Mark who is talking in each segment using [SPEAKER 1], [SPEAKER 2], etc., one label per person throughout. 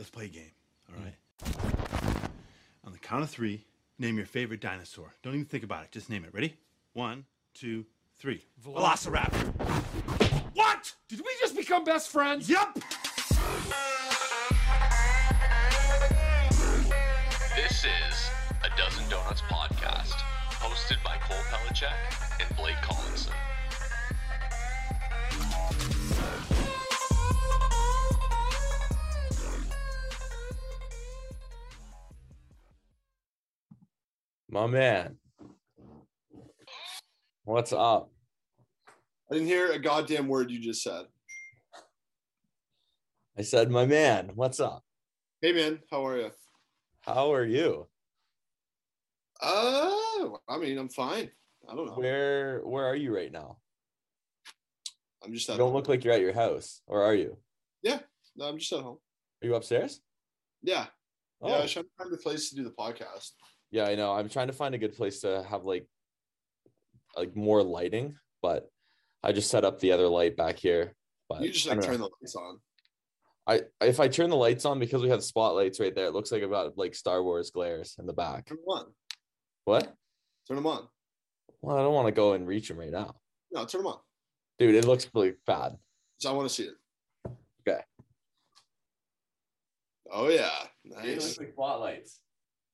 [SPEAKER 1] let's play a game. All right. On the count of three, name your favorite dinosaur. Don't even think about it. Just name it. Ready? One, two, three. Velociraptor.
[SPEAKER 2] What? Did we just become best friends?
[SPEAKER 1] Yep.
[SPEAKER 3] This is a Dozen Donuts podcast, hosted by Cole Pelacek and Blake Collinson.
[SPEAKER 4] My man. What's up?
[SPEAKER 5] I didn't hear a goddamn word you just said.
[SPEAKER 4] I said, my man, what's up?
[SPEAKER 5] Hey man, how are you?
[SPEAKER 4] How are you?
[SPEAKER 5] Uh, I mean, I'm fine. I don't know.
[SPEAKER 4] Where where are you right now?
[SPEAKER 5] I'm just
[SPEAKER 4] You
[SPEAKER 5] at
[SPEAKER 4] don't
[SPEAKER 5] home.
[SPEAKER 4] look like you're at your house, or are you?
[SPEAKER 5] Yeah, no, I'm just at home.
[SPEAKER 4] Are you upstairs?
[SPEAKER 5] Yeah.
[SPEAKER 4] Oh,
[SPEAKER 5] Yeah, I was trying to find a place to do the podcast.
[SPEAKER 4] Yeah, I know. I'm trying to find a good place to have like like more lighting, but I just set up the other light back here. But
[SPEAKER 5] You just like
[SPEAKER 4] don't know.
[SPEAKER 5] turn the lights on.
[SPEAKER 4] I if I turn the lights on because we have spotlights right there, it looks like I've got like Star Wars glares in the back.
[SPEAKER 5] Turn them on.
[SPEAKER 4] What?
[SPEAKER 5] Turn them on.
[SPEAKER 4] Well, I don't want to go and reach them right now,
[SPEAKER 5] No, turn them on.
[SPEAKER 4] dude. It looks really bad.
[SPEAKER 5] So I want to see it.
[SPEAKER 4] Okay.
[SPEAKER 5] Oh yeah,
[SPEAKER 4] It
[SPEAKER 5] nice.
[SPEAKER 4] looks like spotlights.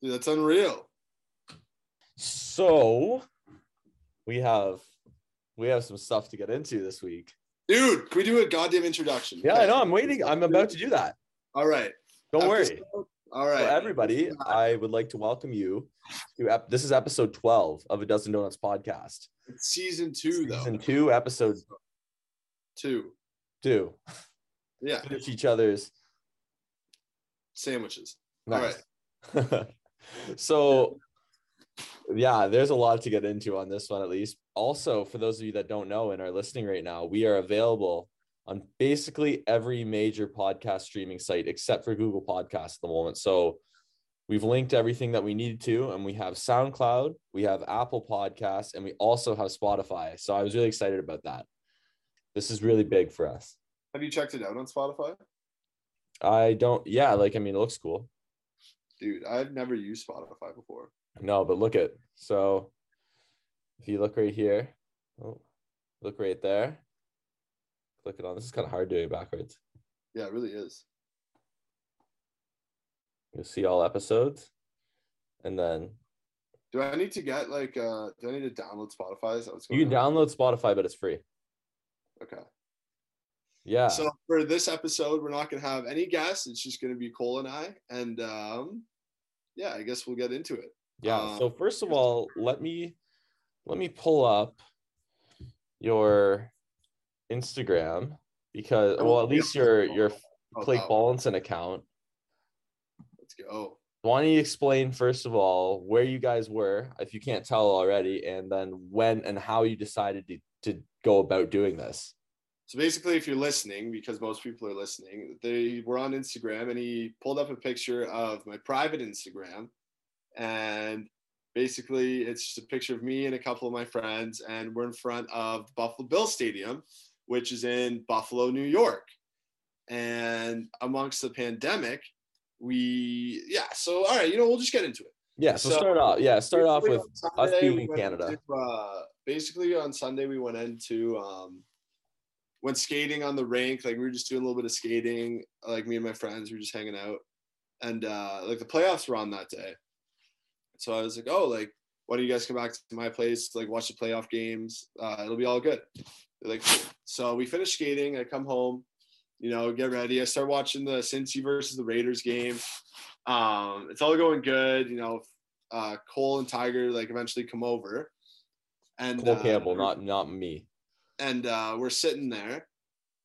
[SPEAKER 5] Dude, that's unreal.
[SPEAKER 4] So we have we have some stuff to get into this week.
[SPEAKER 5] Dude, can we do a goddamn introduction?
[SPEAKER 4] Yeah, I know. I'm waiting. I'm about to do that.
[SPEAKER 5] All right.
[SPEAKER 4] Don't worry.
[SPEAKER 5] All right.
[SPEAKER 4] So everybody, I would like to welcome you to ep- this is episode 12 of a Dozen Donuts podcast.
[SPEAKER 5] It's season two though.
[SPEAKER 4] Season two, episode
[SPEAKER 5] Two.
[SPEAKER 4] two.
[SPEAKER 5] Yeah.
[SPEAKER 4] Finish each other's.
[SPEAKER 5] Sandwiches.
[SPEAKER 4] Nice. so yeah, there's a lot to get into on this one at least. Also, for those of you that don't know and are listening right now, we are available on basically every major podcast streaming site except for Google Podcasts at the moment. So we've linked everything that we needed to, and we have SoundCloud, we have Apple Podcasts, and we also have Spotify. So I was really excited about that. This is really big for us.
[SPEAKER 5] Have you checked it out on Spotify?
[SPEAKER 4] I don't, yeah, like, I mean, it looks cool.
[SPEAKER 5] Dude, I've never used Spotify before.
[SPEAKER 4] No, but look at so if you look right here, oh, look right there. Click it on. This is kind of hard doing it backwards.
[SPEAKER 5] Yeah, it really is.
[SPEAKER 4] You'll see all episodes, and then
[SPEAKER 5] Do I need to get like uh do I need to download Spotify? Is that what's
[SPEAKER 4] you
[SPEAKER 5] going
[SPEAKER 4] can
[SPEAKER 5] on?
[SPEAKER 4] download Spotify, but it's free.
[SPEAKER 5] Okay.
[SPEAKER 4] Yeah.
[SPEAKER 5] So for this episode, we're not gonna have any guests. It's just gonna be Cole and I. And um yeah, I guess we'll get into it.
[SPEAKER 4] yeah.
[SPEAKER 5] uh,
[SPEAKER 4] so first of all, let me let me pull up your Instagram because well, at least your your
[SPEAKER 5] Oh,
[SPEAKER 4] Blake
[SPEAKER 5] wow.
[SPEAKER 4] Ballinson account.
[SPEAKER 5] Let's go.
[SPEAKER 4] why don't you explain first of all where you guys were if you can't tell already and then when and how you decided to, to go about doing this
[SPEAKER 5] So basically, if you're listening, because most people are listening, they were on Instagram and he pulled up a picture of my private Instagram. And basically, it's just a picture of me and a couple of my friends. And we're in front of Buffalo Bill Stadium, which is in Buffalo, New York. And amongst the pandemic, we, yeah. So, all right, you know, we'll just get into it.
[SPEAKER 4] yeah so,
[SPEAKER 5] So,
[SPEAKER 4] start off yeah start off with
[SPEAKER 5] on
[SPEAKER 4] us being
[SPEAKER 5] we
[SPEAKER 4] in Canada.
[SPEAKER 5] into, uh, basically, on Sunday we went into um, went skating on the rink. Like we were just doing a little bit of skating. Like me and my friends we were just hanging out, and uh, like the playoffs were on that day. So I was like, oh, like why don't you guys come back to my place to like watch the playoff games? Uh, it'll be all good. They're like, so we finished skating. I come home, you know, get ready. I start watching the Cincy versus the Raiders game. Um, it's all going good. You know, uh, Cole and Tiger like eventually come over, and
[SPEAKER 4] Cole
[SPEAKER 5] uh,
[SPEAKER 4] Campbell, not not me.
[SPEAKER 5] And uh, we're sitting there,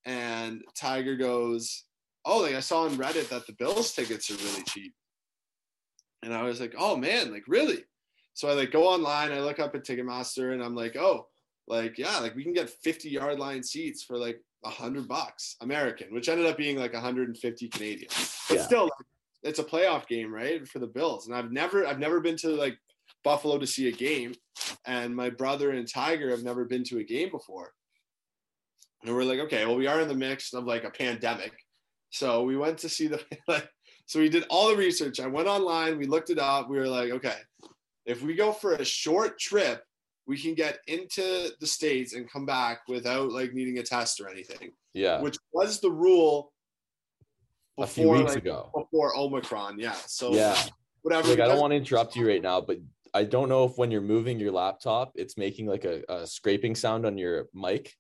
[SPEAKER 5] and Tiger goes, "Oh, like I saw on Reddit that the Bills tickets are really cheap," and I was like, "Oh man, like really?" So I like go online, I look up at Ticketmaster, and I'm like, "Oh, like yeah, like we can get 50 yard line seats for like a hundred bucks American, which ended up being like 150 Canadian, but
[SPEAKER 4] Yeah.
[SPEAKER 5] still, like, it's a playoff game, right, for the Bills, and I've never, I've never been to like Buffalo to see a game, and my brother and Tiger have never been to a game before. And we're like, okay, well, we are in the mix of like a pandemic. So we went to see the like So we did all the research. I went online, we looked it up. We were like, okay, if we go for a short trip, we can get into the states and come back without like needing a test or anything,
[SPEAKER 4] Yeah.
[SPEAKER 5] which was the rule
[SPEAKER 4] A few weeks
[SPEAKER 5] like,
[SPEAKER 4] ago.
[SPEAKER 5] before Omicron. Yeah. So
[SPEAKER 4] Yeah.
[SPEAKER 5] whatever.
[SPEAKER 4] Like I don't want to interrupt you right now, but I don't know if when you're moving your laptop, it's making like a, a scraping sound on your mic.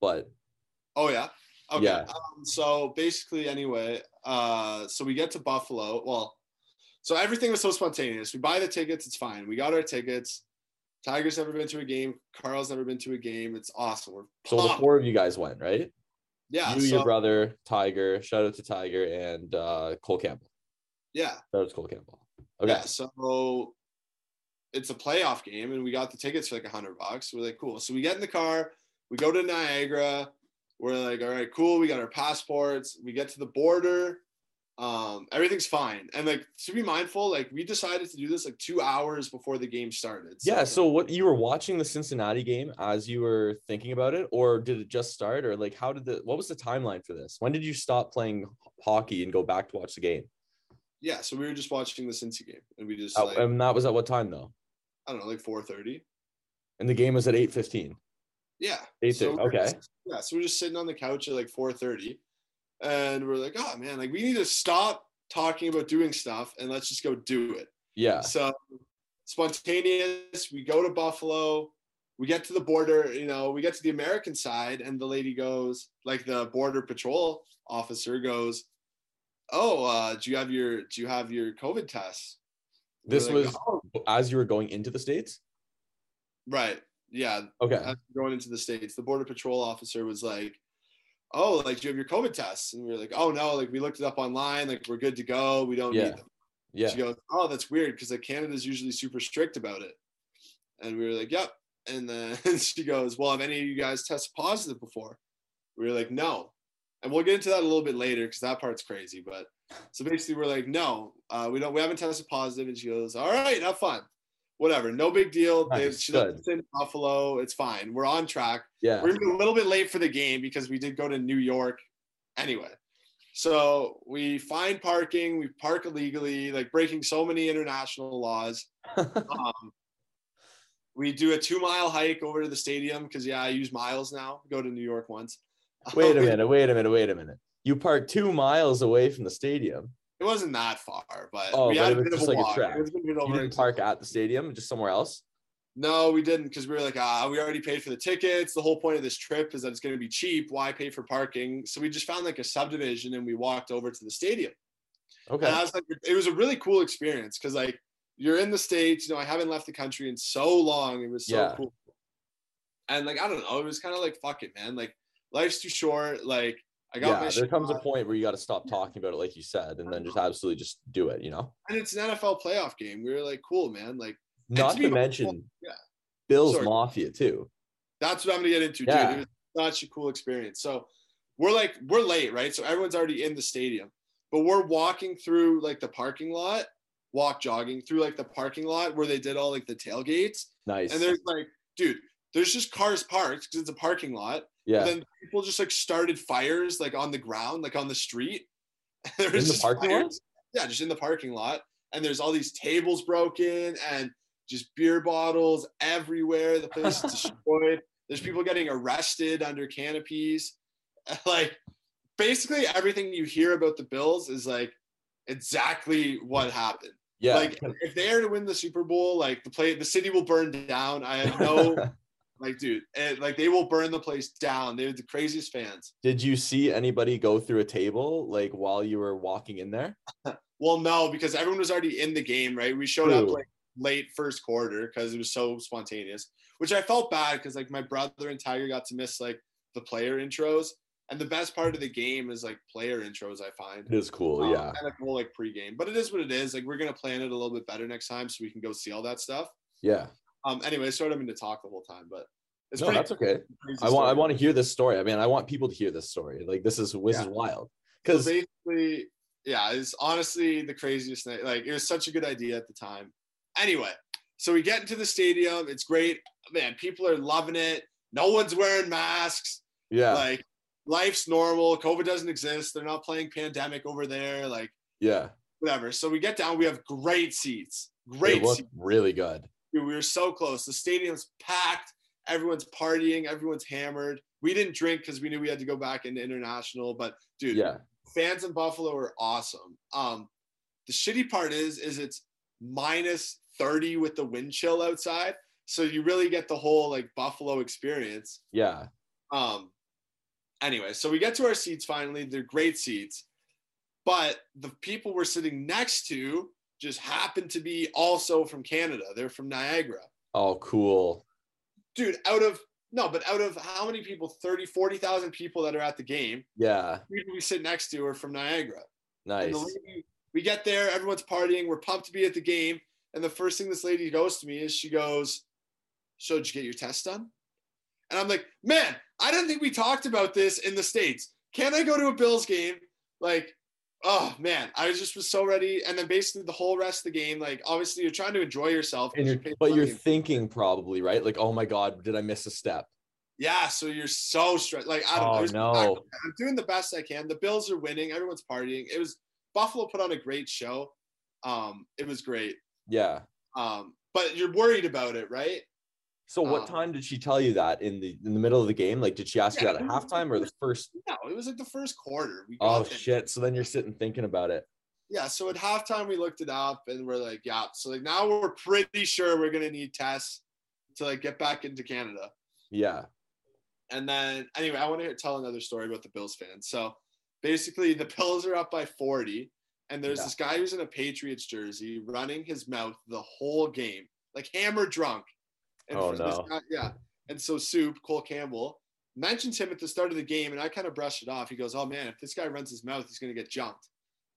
[SPEAKER 4] But
[SPEAKER 5] Oh yeah. Okay.
[SPEAKER 4] Yeah.
[SPEAKER 5] Um, so basically, anyway, uh, so we get to Buffalo. Well, so everything was so spontaneous. We buy the tickets. It's fine. We got our tickets. Tiger's never been to a game. Carl's never been to a game. It's awesome. We're
[SPEAKER 4] so the four of you guys went, right?
[SPEAKER 5] yeah.
[SPEAKER 4] you,
[SPEAKER 5] so,
[SPEAKER 4] your brother, Tiger. Shout out to Tiger and uh, Cole Campbell.
[SPEAKER 5] Yeah.
[SPEAKER 4] that was Cole Campbell. Okay.
[SPEAKER 5] Yeah. So it's a playoff game, and we got the tickets for like a hundred bucks. We're like, cool. So we get in the car. We go to Niagara. We're like, all right, cool. We got our passports. We get to the border. Um, everything's fine. And like to be mindful, like we decided to do this like two hours before the game started.
[SPEAKER 4] Yeah. So what you were watching the Cincinnati game as you were thinking about it, or did it just start, or like how did the what was the timeline for this? When did you stop playing hockey and go back to watch the game?
[SPEAKER 5] yeah, so we were just watching the Cincy game, and we just
[SPEAKER 4] Uh,
[SPEAKER 5] like
[SPEAKER 4] and that was at what time though?
[SPEAKER 5] I don't know, like four thirty.
[SPEAKER 4] And the game was at eight fifteen.
[SPEAKER 5] Yeah.
[SPEAKER 4] Eight
[SPEAKER 5] So
[SPEAKER 4] thirty. Okay.
[SPEAKER 5] just- yeah, so we're just sitting on the couch at like 4:30, and we're like, oh man, like we need to stop talking about doing stuff and let's just go do it.
[SPEAKER 4] Yeah.
[SPEAKER 5] So spontaneous. We go to Buffalo. We get to the border. You know, we get to the American side, and the lady goes, like the border patrol officer goes, "Oh, uh, do you have your do you have your COVID test?"
[SPEAKER 4] This
[SPEAKER 5] like,
[SPEAKER 4] was
[SPEAKER 5] "Oh."
[SPEAKER 4] as you were going into the states.
[SPEAKER 5] right. Yeah,
[SPEAKER 4] Okay.
[SPEAKER 5] going into the states, the border patrol officer was like, "Oh, like do you have your COVID tests?" And we were like, "Oh no, like we looked it up online. Like we're good to go. We don't
[SPEAKER 4] Yeah.
[SPEAKER 5] need them."
[SPEAKER 4] Yeah.
[SPEAKER 5] She goes, "Oh, that's weird because like Canada's usually super strict about it." And we were like, "Yep." And then she goes, "Well, have any of you guys tested positive before?" We were like, "No." And we'll get into that a little bit later because that part's crazy. But so basically, we're like, "No, uh, we don't. We haven't tested positive." And she goes, "All right, have fun. Whatever, no big deal. They,
[SPEAKER 4] Nice,
[SPEAKER 5] she left in Buffalo. It's fine. We're on track."
[SPEAKER 4] Yeah.
[SPEAKER 5] We're a little bit late for the game because we did go to New York anyway. So we find parking, we park illegally, like breaking so many international laws. Um, we do a two mile hike over to the stadium because yeah, I use miles now. Go to New York once.
[SPEAKER 4] wait a minute. Wait a minute. Wait a minute. You park two miles away from the stadium.
[SPEAKER 5] It wasn't that far, but
[SPEAKER 4] Oh,
[SPEAKER 5] we
[SPEAKER 4] but
[SPEAKER 5] had
[SPEAKER 4] it
[SPEAKER 5] a bit of a
[SPEAKER 4] like
[SPEAKER 5] walk. It was a
[SPEAKER 4] You
[SPEAKER 5] over
[SPEAKER 4] didn't park at the stadium, just somewhere else.
[SPEAKER 5] No, we didn't because we were like, ah, we already paid for the tickets. The whole point of this trip is that it's going to be cheap. Why pay for parking? So we just found like a subdivision and we walked over to the stadium.
[SPEAKER 4] Okay.
[SPEAKER 5] And I was like, it was a really cool experience because like you're in the states. You know, I haven't left the country in so long. It was so
[SPEAKER 4] Yeah.
[SPEAKER 5] cool. And like I don't know, it was kind of like fuck it, man. Like life's too short. Like I got
[SPEAKER 4] yeah, there comes a point where you got to stop talking about it, like you said, and then just absolutely just do it. You know,
[SPEAKER 5] and it's an NFL playoff game. We were like, cool, man. Like
[SPEAKER 4] not
[SPEAKER 5] to
[SPEAKER 4] to mention
[SPEAKER 5] yeah.
[SPEAKER 4] Bill's
[SPEAKER 5] Sorry.
[SPEAKER 4] Mafia too.
[SPEAKER 5] that's what I'm gonna get into,
[SPEAKER 4] Yeah.
[SPEAKER 5] dude. It was such a cool experience. So we're like, we're late, right? So everyone's already in the stadium, but we're walking through like the parking lot, walk jogging through like the parking lot where they did all like the tailgates.
[SPEAKER 4] Nice.
[SPEAKER 5] And there's like, dude, there's just cars parked because it's a parking lot.
[SPEAKER 4] Yeah.
[SPEAKER 5] And then people just like started fires like on the ground, like on the street. there
[SPEAKER 4] In the parking lot?
[SPEAKER 5] Yeah, just in the parking lot. And there's all these tables broken and just beer bottles everywhere. The place is destroyed. There's people getting arrested under canopies. Like basically everything you hear about the Bills is like exactly what happened.
[SPEAKER 4] yeah.
[SPEAKER 5] Like if they are to win the Super Bowl, like the play, the city will burn down. I have no, like, dude, and, like they will burn the place down. They're the craziest fans.
[SPEAKER 4] Did you see anybody go through a table like while you were walking in there?
[SPEAKER 5] Well, no, because everyone was already in the game, right? We showed up like late first quarter because it was so spontaneous, which I felt bad because like my brother and Tiger got to miss like the player intros. And the best part of the game is like player intros, I find.
[SPEAKER 4] It is cool.
[SPEAKER 5] Um,
[SPEAKER 4] yeah.
[SPEAKER 5] And like more like pregame. But it is what it is. Like we're gonna plan it a little bit better next time so we can go see all that stuff.
[SPEAKER 4] Yeah.
[SPEAKER 5] Um anyway, sorry I'm to talk the whole time, but it's
[SPEAKER 4] No,
[SPEAKER 5] pretty
[SPEAKER 4] that's okay. I want I want to hear this story. I mean, I want people to hear this story. Like this is this is
[SPEAKER 5] Yeah.
[SPEAKER 4] wild.
[SPEAKER 5] So
[SPEAKER 4] Because
[SPEAKER 5] basically, yeah, it's honestly the craziest thing. Like it was such a good idea at the time. Anyway, so we get into the stadium. It's great, man. People are loving it. No one's wearing masks.
[SPEAKER 4] yeah,
[SPEAKER 5] Like life's normal. COVID doesn't exist. They're not playing pandemic over there. Like
[SPEAKER 4] Yeah.
[SPEAKER 5] whatever. So we get down. We have great seats. Great seats.
[SPEAKER 4] really good.
[SPEAKER 5] Dude, we were so close. The stadium's packed. Everyone's partying. Everyone's hammered. We didn't drink because we knew we had to go back into international. But dude,
[SPEAKER 4] Yeah.
[SPEAKER 5] fans in Buffalo are awesome. Um, the shitty part is, is it's minus 30 with the wind chill outside. So you really get the whole like Buffalo experience.
[SPEAKER 4] Yeah.
[SPEAKER 5] Um, anyway, so we get to our seats finally. They're great seats, but the people we're sitting next to just happen to be also from Canada. They're from Niagara.
[SPEAKER 4] Oh, cool.
[SPEAKER 5] Dude, out of no, but out of how many people? 30, 40,000 people that are at the game,
[SPEAKER 4] Yeah.
[SPEAKER 5] people we sit next to are from Niagara. And
[SPEAKER 4] Nice.
[SPEAKER 5] the lady, we get there, everyone's partying, we're pumped to be at the game. And the first thing this lady goes to me is she goes, So did you get your test done? And I'm like, man, I don't think we talked about this in the States. Can I go to a Bills game? Like, oh man, I just was so ready. And then basically the whole rest of the game, like obviously you're trying to enjoy yourself.
[SPEAKER 4] And you're, but you're thinking probably, right? Like, oh my God, did I miss a step?
[SPEAKER 5] yeah, so you're so stressed. Like, I don't know.
[SPEAKER 4] Oh,
[SPEAKER 5] There's
[SPEAKER 4] no.
[SPEAKER 5] I'm doing the best I can. The Bills are winning, everyone's partying. It was Buffalo put on a great show. Um, it was great.
[SPEAKER 4] Yeah.
[SPEAKER 5] Um, but you're worried about it, right?
[SPEAKER 4] So what
[SPEAKER 5] Um,
[SPEAKER 4] time did she tell you that in the in the middle of the game? Like, did she ask you that at halftime or the first?
[SPEAKER 5] No, it was like the first quarter. We
[SPEAKER 4] Oh
[SPEAKER 5] there.
[SPEAKER 4] shit! So then you're sitting thinking about it.
[SPEAKER 5] Yeah, so at halftime we looked it up and we're like, yeah. So like now we're pretty sure we're gonna need tests to like get back into Canada.
[SPEAKER 4] Yeah.
[SPEAKER 5] And then anyway, I want to tell another story about the Bills fans. So basically the Bills are up by 40, and there's
[SPEAKER 4] Yeah.
[SPEAKER 5] this guy who's in a Patriots jersey running his mouth the whole game, like hammer drunk. And
[SPEAKER 4] Oh, no.
[SPEAKER 5] guy- yeah. And so Soup, Cole Campbell, mentions him at the start of the game, and I kind of brushed it off. He goes, Oh man, if this guy runs his mouth, he's gonna get jumped.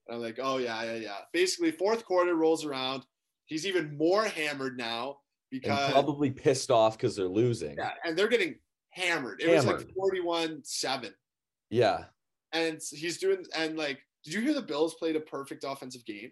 [SPEAKER 5] And I'm like, Oh yeah, yeah, yeah. Basically, fourth quarter rolls around. He's even more hammered now
[SPEAKER 4] And
[SPEAKER 5] because
[SPEAKER 4] probably pissed off because they're losing.
[SPEAKER 5] yeah, and they're getting hammered. It was like 41 7.
[SPEAKER 4] Yeah.
[SPEAKER 5] And he's doing, and like, did you hear the Bills played a perfect offensive game?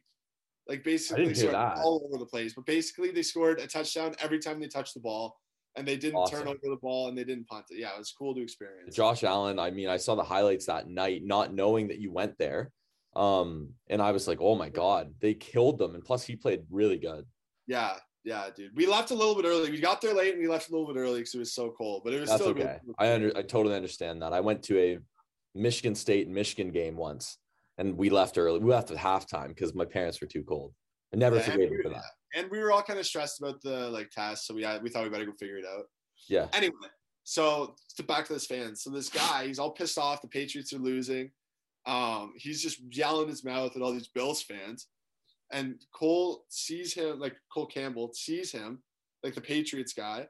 [SPEAKER 5] Like, basically, they scored
[SPEAKER 4] that.
[SPEAKER 5] all over the place, but basically, they scored a touchdown every time they touched the ball, and they didn't turn over the ball and they didn't punt it. Yeah, it was cool to experience.
[SPEAKER 4] Josh Allen, I mean, I saw the highlights that night, not knowing that you went there. Um, and I was like, oh my God, they killed them. And plus he played really good.
[SPEAKER 5] Yeah, yeah, dude. We left a little bit early. We got there late and we left a little bit early because it was so cold, but it was
[SPEAKER 4] That's
[SPEAKER 5] still
[SPEAKER 4] okay.
[SPEAKER 5] good.
[SPEAKER 4] I under I totally understand that. I went to a Michigan State Michigan game once and we left early. We left at halftime because my parents were too cold. I never
[SPEAKER 5] Yeah,
[SPEAKER 4] forgave them for that.
[SPEAKER 5] And we were all kind of stressed about the like test, so we had, we thought we better go figure it out.
[SPEAKER 4] Yeah.
[SPEAKER 5] Anyway, so to back to this fan. So this guy, he's all pissed off. The Patriots are losing. Um, he's just yelling his mouth at all these Bills fans. And Cole sees him, like Cole Campbell sees him, like the Patriots guy,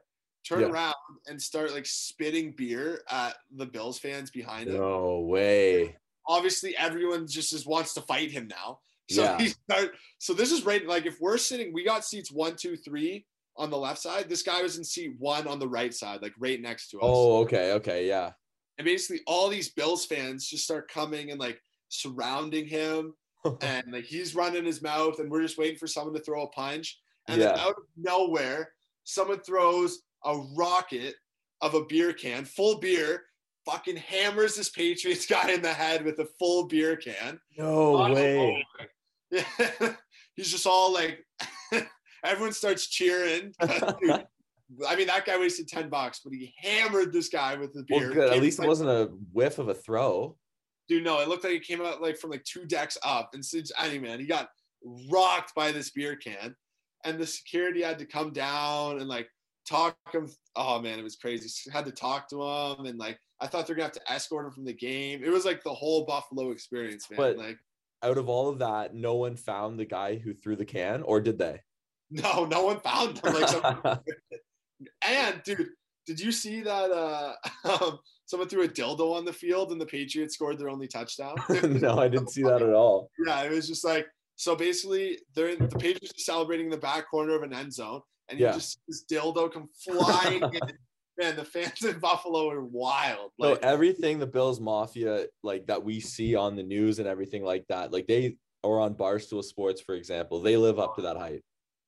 [SPEAKER 5] turn
[SPEAKER 4] Yeah.
[SPEAKER 5] around and start like spitting beer at the Bills fans behind him.
[SPEAKER 4] No way.
[SPEAKER 5] Obviously, everyone just, just wants to fight him now. So
[SPEAKER 4] Yeah.
[SPEAKER 5] he start. So this is right. Like if we're sitting, we got seats one, two, three on the left side. This guy was in seat one on the right side, like right next to us.
[SPEAKER 4] Oh, okay. Okay. Yeah.
[SPEAKER 5] And basically, all these Bills fans just start coming and like surrounding him, and like he's running his mouth, and we're just waiting for someone to throw a punch. And then out of nowhere, someone throws a rocket of a beer can, full beer, fucking hammers this Patriots guy in the head with a full beer can.
[SPEAKER 4] No way.
[SPEAKER 5] Yeah. He's just all like, everyone starts cheering. Dude, I mean, that guy wasted 10 bucks, but he hammered this guy with the
[SPEAKER 4] Well,
[SPEAKER 5] beer.
[SPEAKER 4] good. At least it
[SPEAKER 5] like,
[SPEAKER 4] wasn't a whiff of a throw.
[SPEAKER 5] Dude, no, it looked like it came out like from like two decks up. And since any man, he got rocked by this beer can. And the security had to come down and like talk him. Oh man, it was crazy. Had to talk to him. And like, I thought they're gonna have to escort him from the game. It was like the whole Buffalo experience, man.
[SPEAKER 4] But-
[SPEAKER 5] like,
[SPEAKER 4] Out of all of that, no one found the guy who threw the can, or did they?
[SPEAKER 5] no, no one found him. Like, And dude, did you see that uh um, someone threw a dildo on the field and the Patriots scored their only touchdown?
[SPEAKER 4] no, I didn't see that at all.
[SPEAKER 5] yeah, it was just like so basically they're the Patriots are celebrating in the back corner of an end zone and you
[SPEAKER 4] Yeah.
[SPEAKER 5] just see this dildo come flying in. Man, the fans in Buffalo are wild.
[SPEAKER 4] So everything the Bills Mafia like that we see on the news and everything like that, like they or on Barstool Sports, for example, they live up to that hype.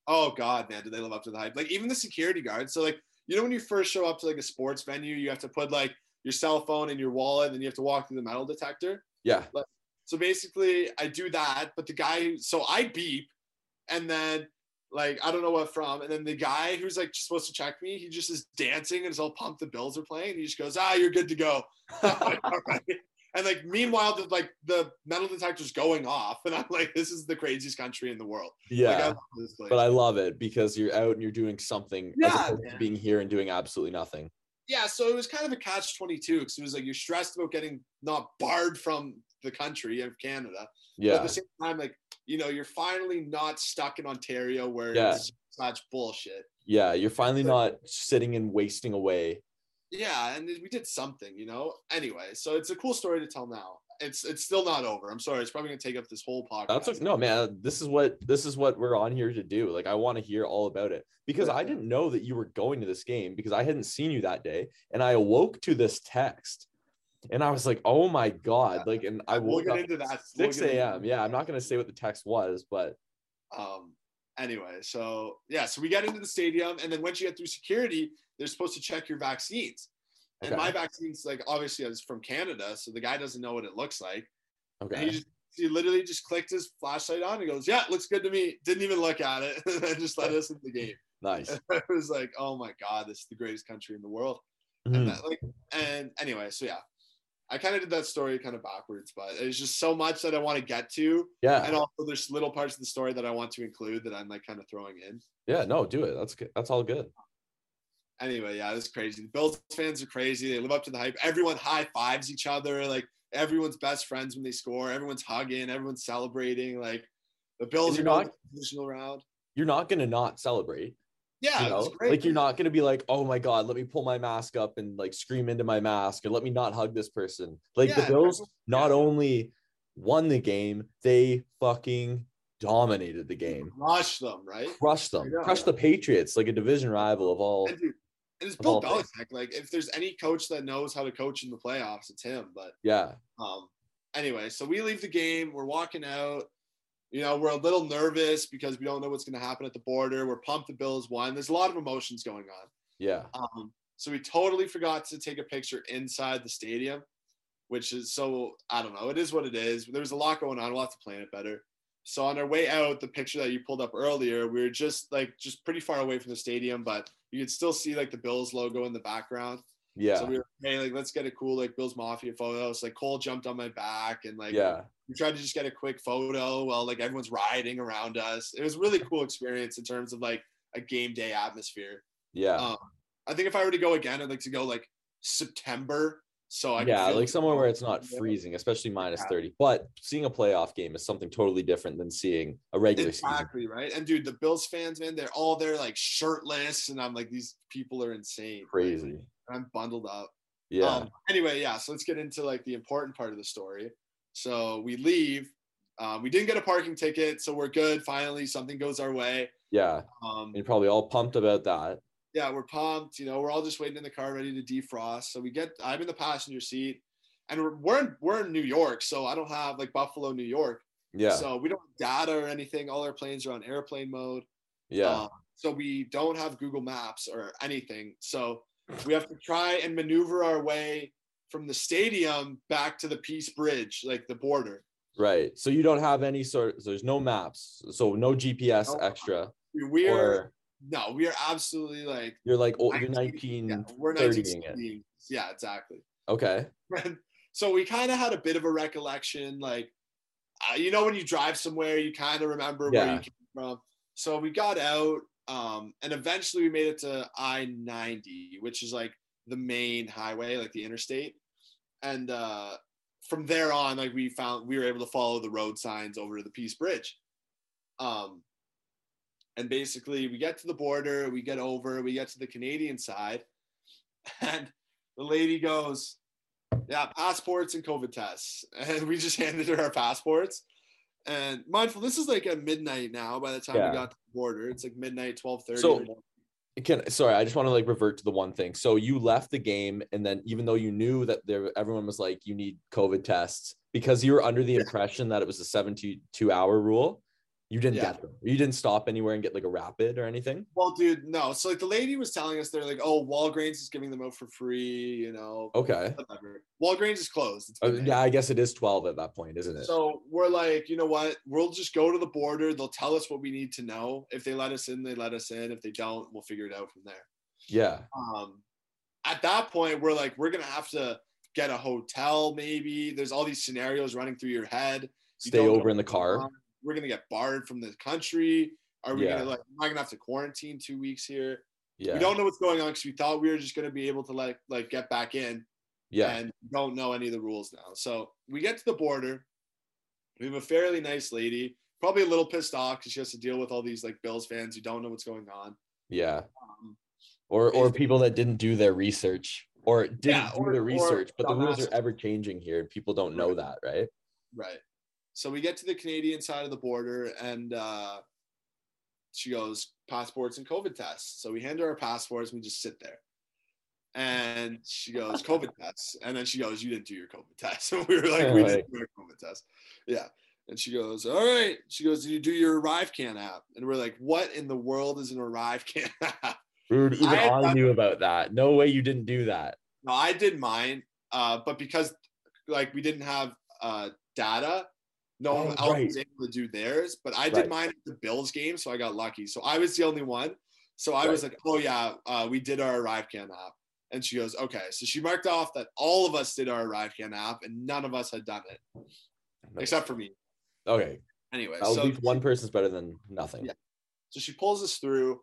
[SPEAKER 5] Oh God, man, do they live up to the hype? Like even the security guards. So like, you know, when you first show up to like a sports venue, you have to put like your cell phone and your wallet, and you have to walk through the metal detector.
[SPEAKER 4] Yeah.
[SPEAKER 5] So basically, I do that, but the guy, so I beep, and then like I don't know what from, and then the guy who's like supposed to check me, he just is dancing and is all pumped. The Bills are playing. He just goes, "Ah, you're good to go." Like, "All right." And like meanwhile, the like the metal detector's going off, and I'm like, "This is the craziest country in the world." Like, I
[SPEAKER 4] Yeah.
[SPEAKER 5] this.
[SPEAKER 4] But I love it because you're out and you're doing something as
[SPEAKER 5] Yeah,
[SPEAKER 4] being here and doing absolutely nothing.
[SPEAKER 5] yeah, so it was kind of a catch 22 because it was like you're stressed about getting not barred from the country of Canada. But at the same time, like, you know, you're finally not stuck in Ontario where
[SPEAKER 4] Yeah.
[SPEAKER 5] it's such bullshit.
[SPEAKER 4] Yeah. You're finally not sitting and wasting away.
[SPEAKER 5] Yeah, and we did something, you know. Anyway, so it's a cool story to tell now. It's it's still not over. I'm sorry, it's probably gonna take up this whole podcast.
[SPEAKER 4] That's okay. no man. This is what this is what we're on here to do. Like I want to hear all about it because I didn't know that you were going to this game because I hadn't seen you that day, and I awoke to this text, and I was like, oh my god! Like, and I
[SPEAKER 5] we'll
[SPEAKER 4] woke
[SPEAKER 5] get
[SPEAKER 4] up
[SPEAKER 5] into that.
[SPEAKER 4] at
[SPEAKER 5] We'll
[SPEAKER 4] six a.m. Yeah, I'm not gonna say what the text was, but
[SPEAKER 5] Um. Anyway, so yeah, so we get into the stadium, and then once you get through security, they're supposed to check your vaccines. And
[SPEAKER 4] Okay.
[SPEAKER 5] my vaccine's like obviously I was from Canada, so the guy doesn't know what it looks like. And
[SPEAKER 4] okay.
[SPEAKER 5] he just he literally just clicked his flashlight on and goes, "Yeah, looks good to me." Didn't even look at it, and just let us into the game.
[SPEAKER 4] Nice.
[SPEAKER 5] I was like, "Oh my god, this is the greatest country in the world."
[SPEAKER 4] Mhm.
[SPEAKER 5] And that, like, and anyway, so yeah, I kind of did that story kind of backwards, but it's just so much that I want to get to,
[SPEAKER 4] Yeah.
[SPEAKER 5] and also there's little parts of the story that I want to include that I'm like kind of throwing in.
[SPEAKER 4] Yeah. No, do it. That's good. That's all good.
[SPEAKER 5] Anyway, yeah, it's crazy. The Bills fans are crazy. They live up to the hype. Everyone high fives each other. Like everyone's best friends when they score. Everyone's hugging. Everyone's celebrating. Like the Bills are
[SPEAKER 4] not-
[SPEAKER 5] divisional round.
[SPEAKER 4] You're not gonna not celebrate.
[SPEAKER 5] Yeah,
[SPEAKER 4] you know like you're not going to be like oh my god let me pull my mask up and like scream into my mask and let me not hug this person like the bills
[SPEAKER 5] everyone-
[SPEAKER 4] not
[SPEAKER 5] yeah.
[SPEAKER 4] only won the game they fucking dominated the game
[SPEAKER 5] Crush them, right?
[SPEAKER 4] Crush them
[SPEAKER 5] Yeah.
[SPEAKER 4] crushed the patriots like a division rival of all
[SPEAKER 5] And, dude, and it's Bill
[SPEAKER 4] things.
[SPEAKER 5] Belichick. Like if there's any coach that knows how to coach in the playoffs, it's him. But
[SPEAKER 4] yeah
[SPEAKER 5] Um, anyway, so we leave the game. We're walking out. You know, we're a little nervous because we don't know what's going to happen at the border. We're pumped the Bills won. There's a lot of emotions going on.
[SPEAKER 4] yeah
[SPEAKER 5] Um, so we totally forgot to take a picture inside the stadium, which is so I don't know. It is what it is. There was a lot going on. We'll have to plan it better. So on our way out, the picture that you pulled up earlier, we were just like just pretty far away from the stadium, but you could still see like the Bills logo in the background.
[SPEAKER 4] Yeah
[SPEAKER 5] So we were hey, like let's get a cool like Bills Mafia photo. So like Cole jumped on my back and like
[SPEAKER 4] yeah
[SPEAKER 5] we tried to just get a quick photo while like everyone's riding around us. It was a really cool experience in terms of like a game day atmosphere.
[SPEAKER 4] yeah
[SPEAKER 5] Um, I think if I were to go again, I'd like to go like September. So I
[SPEAKER 4] yeah like somewhere where it's not freezing especially minus
[SPEAKER 5] Yeah.
[SPEAKER 4] 30 but seeing a playoff game is something totally different than seeing a regular season
[SPEAKER 5] Exactly right. And dude, the Bills fans, man, they're all there like shirtless, and I'm like, these people are insane.
[SPEAKER 4] crazy
[SPEAKER 5] I'm bundled up.
[SPEAKER 4] yeah
[SPEAKER 5] Um, anyway, yeah. So let's get into like the important part of the story. So we leave. Um, we didn't get a parking ticket, so we're good. Finally, something goes our way.
[SPEAKER 4] yeah
[SPEAKER 5] Um,
[SPEAKER 4] you're probably all pumped about that
[SPEAKER 5] yeah, we're pumped. You know, we're all just waiting in the car, ready to defrost. So we get. I'm in the passenger seat, and we're we're in, we're in New York, so I don't have like Buffalo, New York.
[SPEAKER 4] yeah
[SPEAKER 5] So we don't have data or anything. All our planes are on airplane mode.
[SPEAKER 4] yeah
[SPEAKER 5] Um, so we don't have Google Maps or anything. So we have to try and maneuver our way from the stadium back to the Peace Bridge, like the border.
[SPEAKER 4] Right. So you don't have any sort so there's no maps. So no GPS
[SPEAKER 5] No.
[SPEAKER 4] extra.
[SPEAKER 5] We're
[SPEAKER 4] Or
[SPEAKER 5] no, we are absolutely like
[SPEAKER 4] you're like oh you're
[SPEAKER 5] 19
[SPEAKER 4] 19.
[SPEAKER 5] yeah, we're 19,
[SPEAKER 4] it.
[SPEAKER 5] Yeah, exactly.
[SPEAKER 4] Okay.
[SPEAKER 5] so we kind of had a bit of a recollection, like uh, you know when you drive somewhere, you kind of remember where you came from. So we got out, um, and eventually we made it to I ninety, which is like the main highway, like the interstate. And uh, from there on, like we found we were able to follow the road signs over to the Peace Bridge. Um, and basically, we get to the border, we get over, we get to the Canadian side, and the lady goes, yeah, passports and COVID tests. And we just handed her our passports. And mindful, this is like at midnight now by the time
[SPEAKER 4] Yeah.
[SPEAKER 5] we got to the border. It's like midnight, 1230.
[SPEAKER 4] So- Can sorry, I just want to like revert to the one thing. So you left the game and then even though you knew that there everyone was like you need COVID tests because you were under the impression that it was a 72 hour rule, You didn't
[SPEAKER 5] Yeah.
[SPEAKER 4] get them. You didn't stop anywhere and get like a rapid or anything.
[SPEAKER 5] Well, dude, no. So like the lady was telling us they're like, oh, Walgreens is giving them out for free, you know.
[SPEAKER 4] Okay.
[SPEAKER 5] Whatever. Walgreens is closed.
[SPEAKER 4] Uh, yeah, I guess it is 12 at that point, isn't it?
[SPEAKER 5] So we're like, you know what? We'll just go to the border. They'll tell us what we need to know. If they let us in, they let us in. If they don't, we'll figure it out from there.
[SPEAKER 4] yeah.
[SPEAKER 5] Um, at that point, we're like, we're gonna have to get a hotel. Maybe there's all these scenarios running through your head. You
[SPEAKER 4] Stay over in the car.
[SPEAKER 5] on. We're gonna get barred from the country. Are we
[SPEAKER 4] Yeah.
[SPEAKER 5] gonna like? Am I gonna have to quarantine two weeks here?
[SPEAKER 4] Yeah.
[SPEAKER 5] We don't know what's going on because we thought we were just gonna be able to like like get back in
[SPEAKER 4] yeah.
[SPEAKER 5] and don't know any of the rules now. So we get to the border. We have a fairly nice lady, probably a little pissed off because she has to deal with all these like Bills fans who don't know what's going on.
[SPEAKER 4] yeah.
[SPEAKER 5] Um,
[SPEAKER 4] Or or people that didn't do their research or didn't
[SPEAKER 5] Yeah,
[SPEAKER 4] do
[SPEAKER 5] or-
[SPEAKER 4] their research, but the rules are ever changing here. and People don't know
[SPEAKER 5] Right.
[SPEAKER 4] that, right?
[SPEAKER 5] right. So we get to the Canadian side of the border and uh, she goes, passports and COVID tests. So we hand her our passports and we just sit there. And she goes, COVID tests. And then she goes, You didn't do your COVID test. And we were like, We didn't do our COVID test. Yeah. And she goes, All right. She goes, Did you do your ArriveCAN app? And we're like, What in the world is an ArriveCAN app?
[SPEAKER 4] Rude. Even
[SPEAKER 5] I
[SPEAKER 4] I, knew about that. No way you didn't do that.
[SPEAKER 5] No, I did mine, uh, but because like we didn't have uh, data, no one
[SPEAKER 4] Oh,
[SPEAKER 5] else
[SPEAKER 4] right.
[SPEAKER 5] was able to do theirs. But I did
[SPEAKER 4] Right.
[SPEAKER 5] mine at the Bills game, so I got lucky. So I was the only one. So I was like, "Oh yeah, uh, we did our ArriveCAN app." And she goes, "Okay." So she marked off that all of us did our ArriveCAN app, and none of us had done it except for me.
[SPEAKER 4] Okay.
[SPEAKER 5] Anyway,
[SPEAKER 4] At
[SPEAKER 5] so
[SPEAKER 4] one person's better than nothing.
[SPEAKER 5] Yeah. So she pulls us through,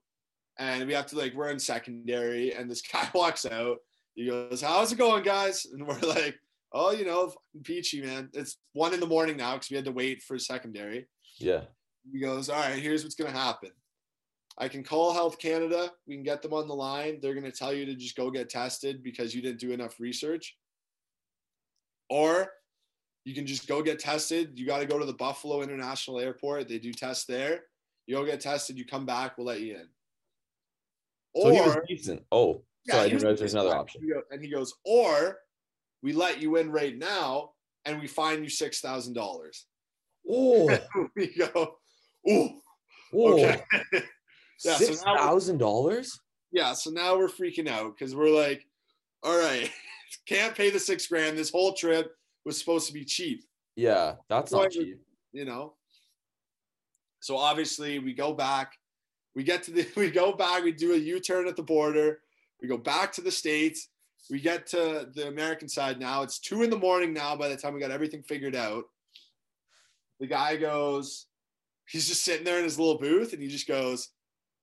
[SPEAKER 5] and we have to like we're in secondary, and this guy walks out. He goes, "How's it going, guys?" And we're like, "Oh, you know, peachy, man. It's one in the morning now because we had to wait for secondary."
[SPEAKER 4] Yeah.
[SPEAKER 5] He goes, "All right, here's what's gonna happen. I can call Health Canada. We can get them on the line. They're gonna tell you to just go get tested because you didn't do enough research, or." You can just go get tested. You got to go to the Buffalo International Airport. They do tests there. You go get tested. You come back. We'll let you in.
[SPEAKER 4] So he was
[SPEAKER 5] Or-
[SPEAKER 4] decent. Oh,
[SPEAKER 5] yeah,
[SPEAKER 4] sorry, I didn't realize there's another option.
[SPEAKER 5] And he goes, or we let you in right now and we fine you six thousand dollars.
[SPEAKER 4] Oh,
[SPEAKER 5] We go,
[SPEAKER 4] oh.
[SPEAKER 5] okay. Yeah, so
[SPEAKER 4] Six thousand dollars?
[SPEAKER 5] yeah. So now we're freaking out because we're like, all right, can't pay the six grand. This whole trip was supposed to be cheap.
[SPEAKER 4] Yeah, that's
[SPEAKER 5] Why
[SPEAKER 4] not cheap.
[SPEAKER 5] you know. So obviously we go back, we get to the we go back, we do a U-turn at the border, we go back to the States, we get to the American side now. It's two in the morning now by the time we got everything figured out. The guy goes, he's just sitting there in his little booth and he just goes,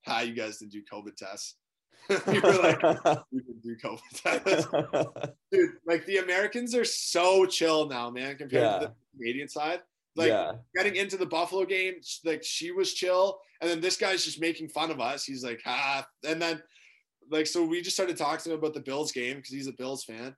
[SPEAKER 5] Hi, you guys didn't do COVID tests. we were like, we didn't do COVID tests. Dude, like the Americans are so chill now, man, compared
[SPEAKER 4] Yeah.
[SPEAKER 5] to the Canadian side. Like
[SPEAKER 4] yeah,
[SPEAKER 5] getting into the Buffalo game, like she was chill, and then this guy's just making fun of us. He's like, ah, and then like so we just started talking to him about the Bills game because he's a Bills fan,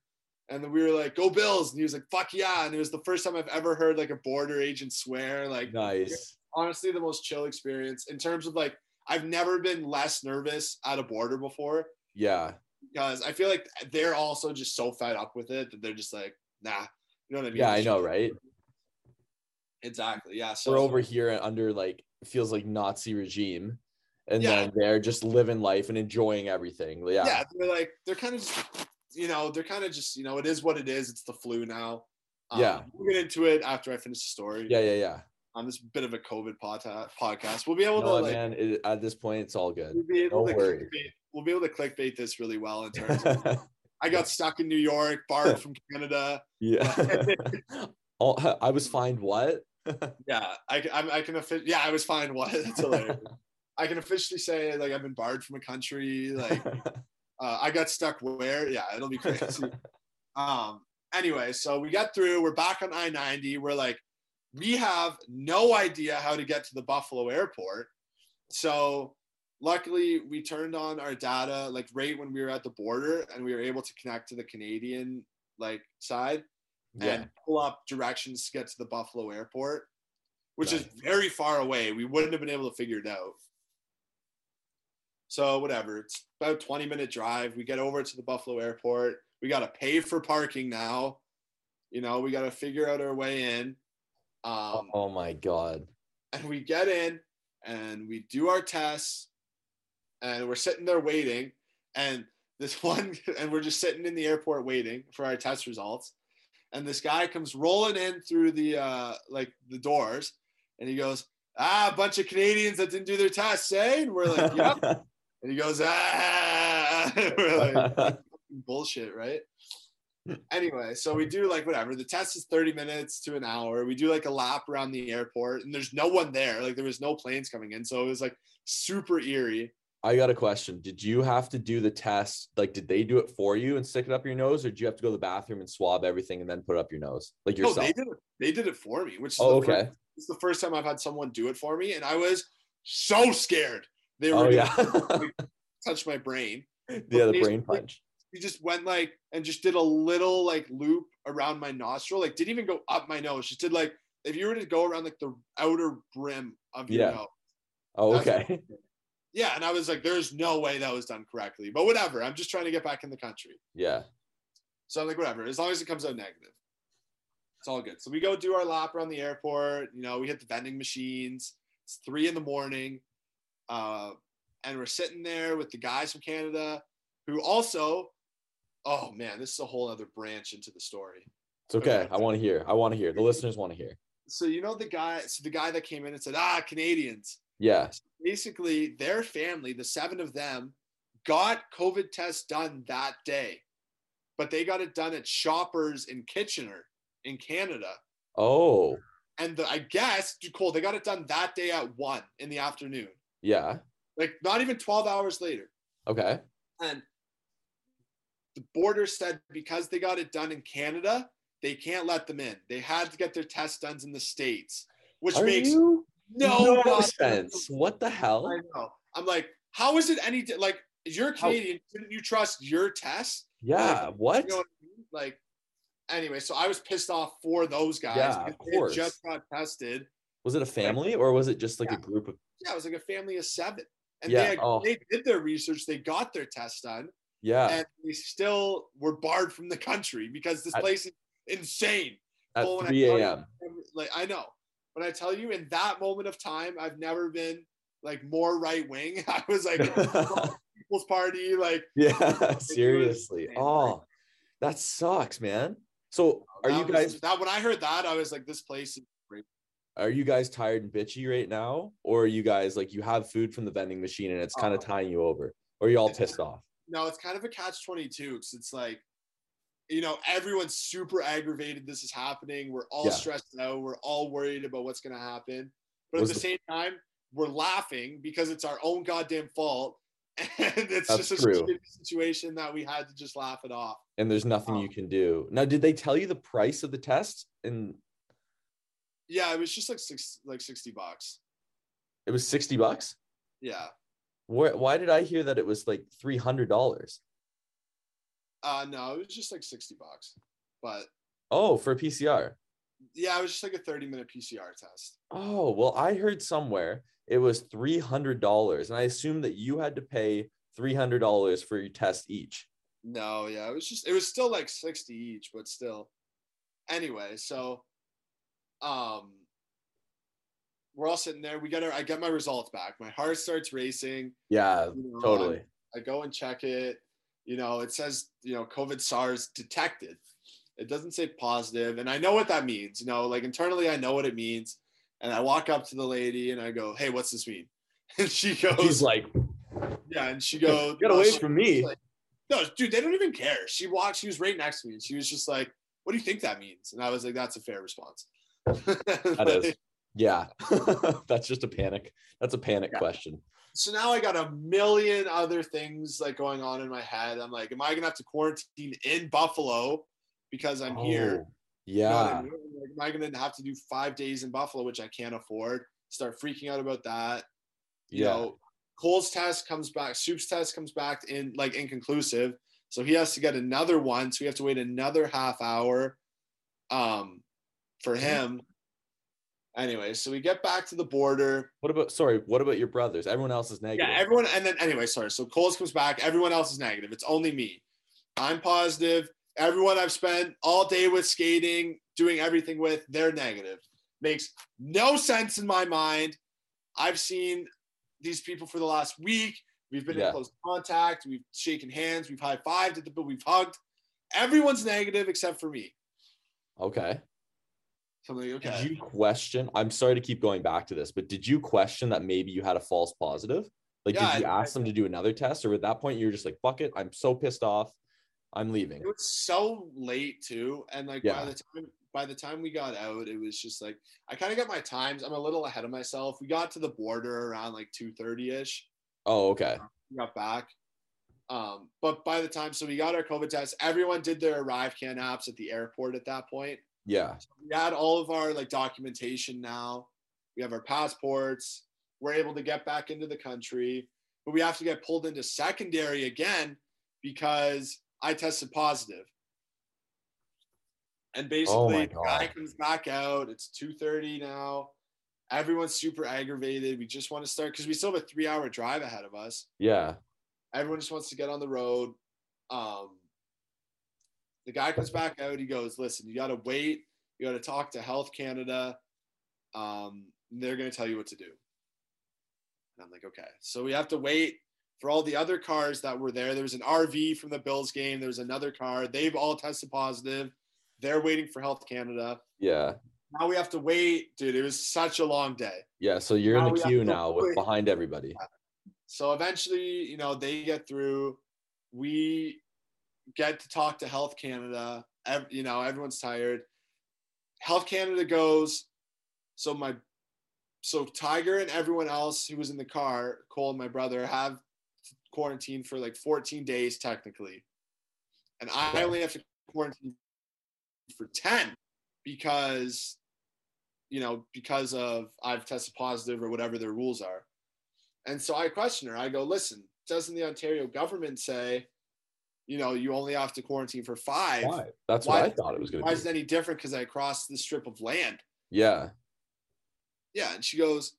[SPEAKER 5] and then we were like, go Bills, and he was like, fuck yeah, and it was the first time I've ever heard like a border agent swear. Like
[SPEAKER 4] nice.
[SPEAKER 5] honestly, the most chill experience in terms of like I've never been less nervous at a border before
[SPEAKER 4] Yeah,
[SPEAKER 5] because I feel like they're also just so fed up with it that they're just like, nah, you know what I mean?
[SPEAKER 4] yeah, I know, right?
[SPEAKER 5] Exactly. Yeah. So
[SPEAKER 4] We're over here under like feels like Nazi regime, and
[SPEAKER 5] Yeah.
[SPEAKER 4] then they're just living life and enjoying everything. Yeah,
[SPEAKER 5] yeah, they're like they're kind of just, you know they're kind of just you know it is what it is. It's the flu now. Um,
[SPEAKER 4] Yeah.
[SPEAKER 5] we'll get into it after I finish the story.
[SPEAKER 4] yeah, yeah, yeah.
[SPEAKER 5] On this bit of a COVID podca- podcast, we'll be able
[SPEAKER 4] No,
[SPEAKER 5] to like
[SPEAKER 4] man, it, at this point, it's all good.
[SPEAKER 5] we'll be able
[SPEAKER 4] no
[SPEAKER 5] to
[SPEAKER 4] worries.
[SPEAKER 5] clickbait, we'll be able to clickbait this really well in terms. of I got stuck in New York, barred from Canada.
[SPEAKER 4] yeah. oh, I was fined what?
[SPEAKER 5] Yeah, I, can- I'm- I can Yeah, I was fine. What? That's hilarious. I can officially say like I've been barred from a country. Like uh, I got stuck where? Yeah, it'll be crazy. um. Anyway, so we got through. We're back on I ninety. We're like, we have no idea how to get to the Buffalo airport. So luckily, we turned on our data like right when we were at the border, and we were able to connect to the Canadian like side
[SPEAKER 4] yeah,
[SPEAKER 5] and pull up directions to get to the Buffalo airport, which is very far away. We wouldn't have been able to figure it out. So whatever, it's about a 20 minute drive. We get over to the Buffalo airport. We got to pay for parking now. You know, we got to figure out our way in. Um,
[SPEAKER 4] oh my god.
[SPEAKER 5] and we get in and we do our tests and we're sitting there waiting and this one and we're just sitting in the airport waiting for our test results and this guy comes rolling in through the uh like the doors and he goes ah a bunch of canadians that didn't do their tests eh and we're like yep and he goes ah! Like bullshit right? Anyway so we do like whatever. The test is 30 minutes to an hour. We do like a lap around the airport and there's no one there. Like there was no planes coming in so it was like super eerie.
[SPEAKER 4] I got a question. Did you have to do the test? Like, did they do it for you and stick it up your nose, or did you have to go to the bathroom and swab everything and then put it up your nose, like yourself no
[SPEAKER 5] they did it they did it for me which is
[SPEAKER 4] oh,
[SPEAKER 5] the first,
[SPEAKER 4] okay.
[SPEAKER 5] it's the first time i've had someone do it for me and i was so scared they oh, were
[SPEAKER 4] Oh, yeah.
[SPEAKER 5] touch my brain
[SPEAKER 4] yeah, the brain punch.
[SPEAKER 5] he just went like and just did a little like loop around my nostril like didn't even go up my nose just did like if you were to go around like the outer brim of your
[SPEAKER 4] Yeah.
[SPEAKER 5] nose
[SPEAKER 4] Oh, okay.
[SPEAKER 5] yeah and i was like there's no way that was done correctly but whatever i'm just trying to get back in the country
[SPEAKER 4] Yeah.
[SPEAKER 5] so i'm like whatever as long as it comes out negative it's all good so we go do our lap around the airport you know we hit the vending machines it's three in the morning uh, and we're sitting there with the guys from canada who also oh man this is a whole other branch into the story
[SPEAKER 4] It's okay. I want to hear. I want to hear. The listeners want to hear.
[SPEAKER 5] so you know the guy so the guy that came in and said ah canadians
[SPEAKER 4] Yeah.
[SPEAKER 5] basically their family the seven of them got covid tests done that day but they got it done at shoppers in kitchener in canada
[SPEAKER 4] Oh,
[SPEAKER 5] and the, i guess cole they got it done that day at one in the afternoon
[SPEAKER 4] yeah.
[SPEAKER 5] like not even 12 hours later
[SPEAKER 4] Okay.
[SPEAKER 5] and the border said because they got it done in canada they can't let them in they had to get their test done in the states which
[SPEAKER 4] Are
[SPEAKER 5] makes
[SPEAKER 4] you?
[SPEAKER 5] no, goddamn
[SPEAKER 4] sense. What the hell?
[SPEAKER 5] I know. I'm like, how is it any like? You're Canadian. Shouldn't you trust your test?
[SPEAKER 4] Yeah. What?
[SPEAKER 5] You know what I mean? Like, anyway, so I was pissed off for those guys.
[SPEAKER 4] Yeah, of
[SPEAKER 5] they
[SPEAKER 4] course.
[SPEAKER 5] just got tested.
[SPEAKER 4] Was it a family or was it just like
[SPEAKER 5] Yeah.
[SPEAKER 4] a group of?
[SPEAKER 5] Yeah, it was like a family of seven, and
[SPEAKER 4] Yeah,
[SPEAKER 5] they
[SPEAKER 4] oh.
[SPEAKER 5] they did their research. They got their test done,
[SPEAKER 4] Yeah.
[SPEAKER 5] and they still were barred from the country because this
[SPEAKER 4] At-
[SPEAKER 5] place is insane.
[SPEAKER 4] At
[SPEAKER 5] Well,
[SPEAKER 4] 3 a.m.
[SPEAKER 5] Like I know, but I tell you, in that moment of time, I've never been like more right wing. I was like People's Party, like
[SPEAKER 4] yeah. Seriously.
[SPEAKER 5] insane,
[SPEAKER 4] Oh, that sucks, man. So are
[SPEAKER 5] that
[SPEAKER 4] you
[SPEAKER 5] was-
[SPEAKER 4] guys
[SPEAKER 5] that when I heard that, I was like, this place is
[SPEAKER 4] are you guys tired and bitchy right now, or are you guys like you have food from the vending machine and it's kind of
[SPEAKER 5] Oh.
[SPEAKER 4] tying you over, or are you all pissed off?
[SPEAKER 5] no, it's kind of a catch 22 because it's like, you know, everyone's super aggravated. This is happening. We're all
[SPEAKER 4] Yeah.
[SPEAKER 5] stressed out. We're all worried about what's going to happen. But
[SPEAKER 4] Was
[SPEAKER 5] at the,
[SPEAKER 4] the-
[SPEAKER 5] same time, we're laughing because it's our own goddamn fault. And it's
[SPEAKER 4] That's
[SPEAKER 5] just a situation that we had to just laugh it off.
[SPEAKER 4] And there's nothing
[SPEAKER 5] Oh.
[SPEAKER 4] you can do. Now, did they tell you the price of the test? And
[SPEAKER 5] Yeah, it was just like six, like 60 bucks.
[SPEAKER 4] it was 60 bucks?
[SPEAKER 5] Yeah.
[SPEAKER 4] Where, why did I hear that it was like $300?
[SPEAKER 5] Uh, no, it was just like 60 bucks. But
[SPEAKER 4] Oh, for a PCR.
[SPEAKER 5] yeah, it was just like a 30 minute PCR test.
[SPEAKER 4] Oh, well, I heard somewhere it was $300. And I assumed that you had to pay $300 for your test each.
[SPEAKER 5] No, yeah, it was just it was still like 60 each, but still. Anyway, so um we're all sitting there. We get our I get my results back. My heart starts racing.
[SPEAKER 4] Yeah,
[SPEAKER 5] you know,
[SPEAKER 4] totally.
[SPEAKER 5] I go and check it. You know, it says, you know, COVID SARS detected. It doesn't say positive, and I know what that means. You know, like internally I know what it means. And I walk up to the lady and I go, "Hey, what's this mean?" And she goes,
[SPEAKER 4] He's like,
[SPEAKER 5] "Yeah," and she goes,
[SPEAKER 4] get away
[SPEAKER 5] she-
[SPEAKER 4] from me.
[SPEAKER 5] like- no, dude, they don't even care. She walked, she was right next to me, and she was just like, What do you think that means? And I was like, That's a fair response.
[SPEAKER 4] That is. Yeah. That's just a panic. That's a panic
[SPEAKER 5] Yeah.
[SPEAKER 4] question.
[SPEAKER 5] So now I got a million other things like going on in my head. I'm like, Am I gonna have to quarantine in Buffalo because I'm here?
[SPEAKER 4] Oh,
[SPEAKER 5] You know I
[SPEAKER 4] Yeah.
[SPEAKER 5] mean? Like, am I gonna have to do five days in Buffalo, which I can't afford? Start freaking out about that. you
[SPEAKER 4] Yeah.
[SPEAKER 5] know, Cole's test comes back, Soup's test comes back in like inconclusive. So he has to get another one. So we have to wait another half hour um for him. Anyway, so we get back to the border.
[SPEAKER 4] What about sorry, what about your brothers? Everyone else is negative.
[SPEAKER 5] Yeah, everyone and then anyway, sorry. So Cole's comes back, everyone else is negative. It's only me. I'm positive. Everyone I've spent all day with skating, doing everything with, they're negative. makes no sense in my mind. I've seen these people for the last week. We've been
[SPEAKER 4] Yeah.
[SPEAKER 5] in close contact. We've shaken hands. We've high fived at the we've hugged. Everyone's negative except for me.
[SPEAKER 4] Okay.
[SPEAKER 5] So I'm like, okay.
[SPEAKER 4] Did you question? I'm sorry to keep going back to this, but did you question that maybe you had a false positive? Like,
[SPEAKER 5] Yeah,
[SPEAKER 4] did you
[SPEAKER 5] I-
[SPEAKER 4] ask them to do another test, or at that point you were just like, "Fuck it, I'm so pissed off, I'm leaving."
[SPEAKER 5] it was so late too and like
[SPEAKER 4] Yeah.
[SPEAKER 5] by the time by the time we got out it was just like i kind of got my times i'm a little ahead of myself we got to the border around like 2.30ish
[SPEAKER 4] Oh, okay.
[SPEAKER 5] we got back um but by the time so we got our covid test everyone did their ArriveCAN apps at the airport at that point
[SPEAKER 4] Yeah.
[SPEAKER 5] we had all of our like documentation now we have our passports we're able to get back into the country but we have to get pulled into secondary again because i tested positive. and basically
[SPEAKER 4] my
[SPEAKER 5] the guy comes back out it's 2.30 now everyone's super aggravated we just want to start because we still have a three hour drive ahead of us
[SPEAKER 4] Yeah.
[SPEAKER 5] everyone just wants to get on the road. Um, the guy comes back out. He goes, "Listen, you got to wait. You got to talk to Health Canada. Um, and they're going to tell you what to do." And I'm like, "Okay." So we have to wait for all the other cars that were there. There was an RV from the Bills game. There was another car. They've all tested positive. They're waiting for Health Canada.
[SPEAKER 4] Yeah.
[SPEAKER 5] Now we have to wait, dude. It was such a long day.
[SPEAKER 4] Yeah. So you're
[SPEAKER 5] Now
[SPEAKER 4] in the queue now with behind everybody.
[SPEAKER 5] So eventually, you know, they get through. We get to talk to Health Canada. Ev- you know, everyone's tired. Health Canada goes. So my, so Tiger and everyone else who was in the car, Cole and my brother, have quarantined for like 14 days technically, and I only have to quarantine for 10 because, you know, because of I've tested positive or whatever their rules are. And so I question her. I go, listen, doesn't the Ontario government say, you know, you only have to quarantine for five?
[SPEAKER 4] Why? That's
[SPEAKER 5] Why-
[SPEAKER 4] what I thought it was going
[SPEAKER 5] Why
[SPEAKER 4] to
[SPEAKER 5] is
[SPEAKER 4] be.
[SPEAKER 5] it any different because I crossed the strip of land?
[SPEAKER 4] Yeah.
[SPEAKER 5] Yeah. And she goes,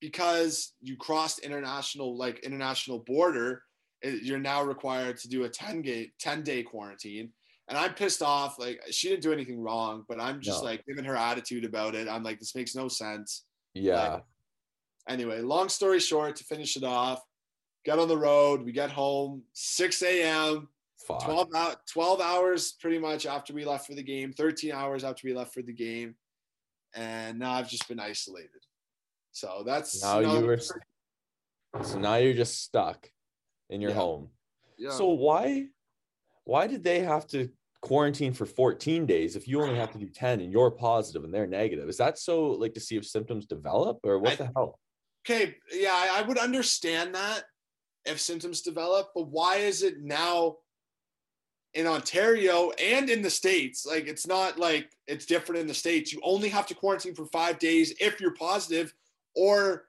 [SPEAKER 5] because you crossed international, like international border, it- you're now required to do a 10 day, 10 day quarantine. And I'm pissed off. Like she didn't do anything wrong, but I'm just
[SPEAKER 4] No.
[SPEAKER 5] like giving her attitude about it. I'm like, this makes no sense.
[SPEAKER 4] Yeah.
[SPEAKER 5] Anyway, long story short, to finish it off, get on the road. We get home 6 a.m.
[SPEAKER 4] Fuck.
[SPEAKER 5] 12, hou- 12 hours pretty much after we left for the game, 13 hours after we left for the game. And now I've just been isolated. So that's
[SPEAKER 4] Now you were. So now you're just stuck in your
[SPEAKER 5] Yeah.
[SPEAKER 4] home.
[SPEAKER 5] yeah.
[SPEAKER 4] So why why did they have to quarantine for 14 days if you only have to do 10 and you're positive and they're negative? Is that so like to see if symptoms develop or what
[SPEAKER 5] I-
[SPEAKER 4] the hell?
[SPEAKER 5] okay, yeah, I I would understand that if symptoms develop, but why is it now in Ontario and in the States? Like, it's not like it's different in the States. You only have to quarantine for five days if you're positive, or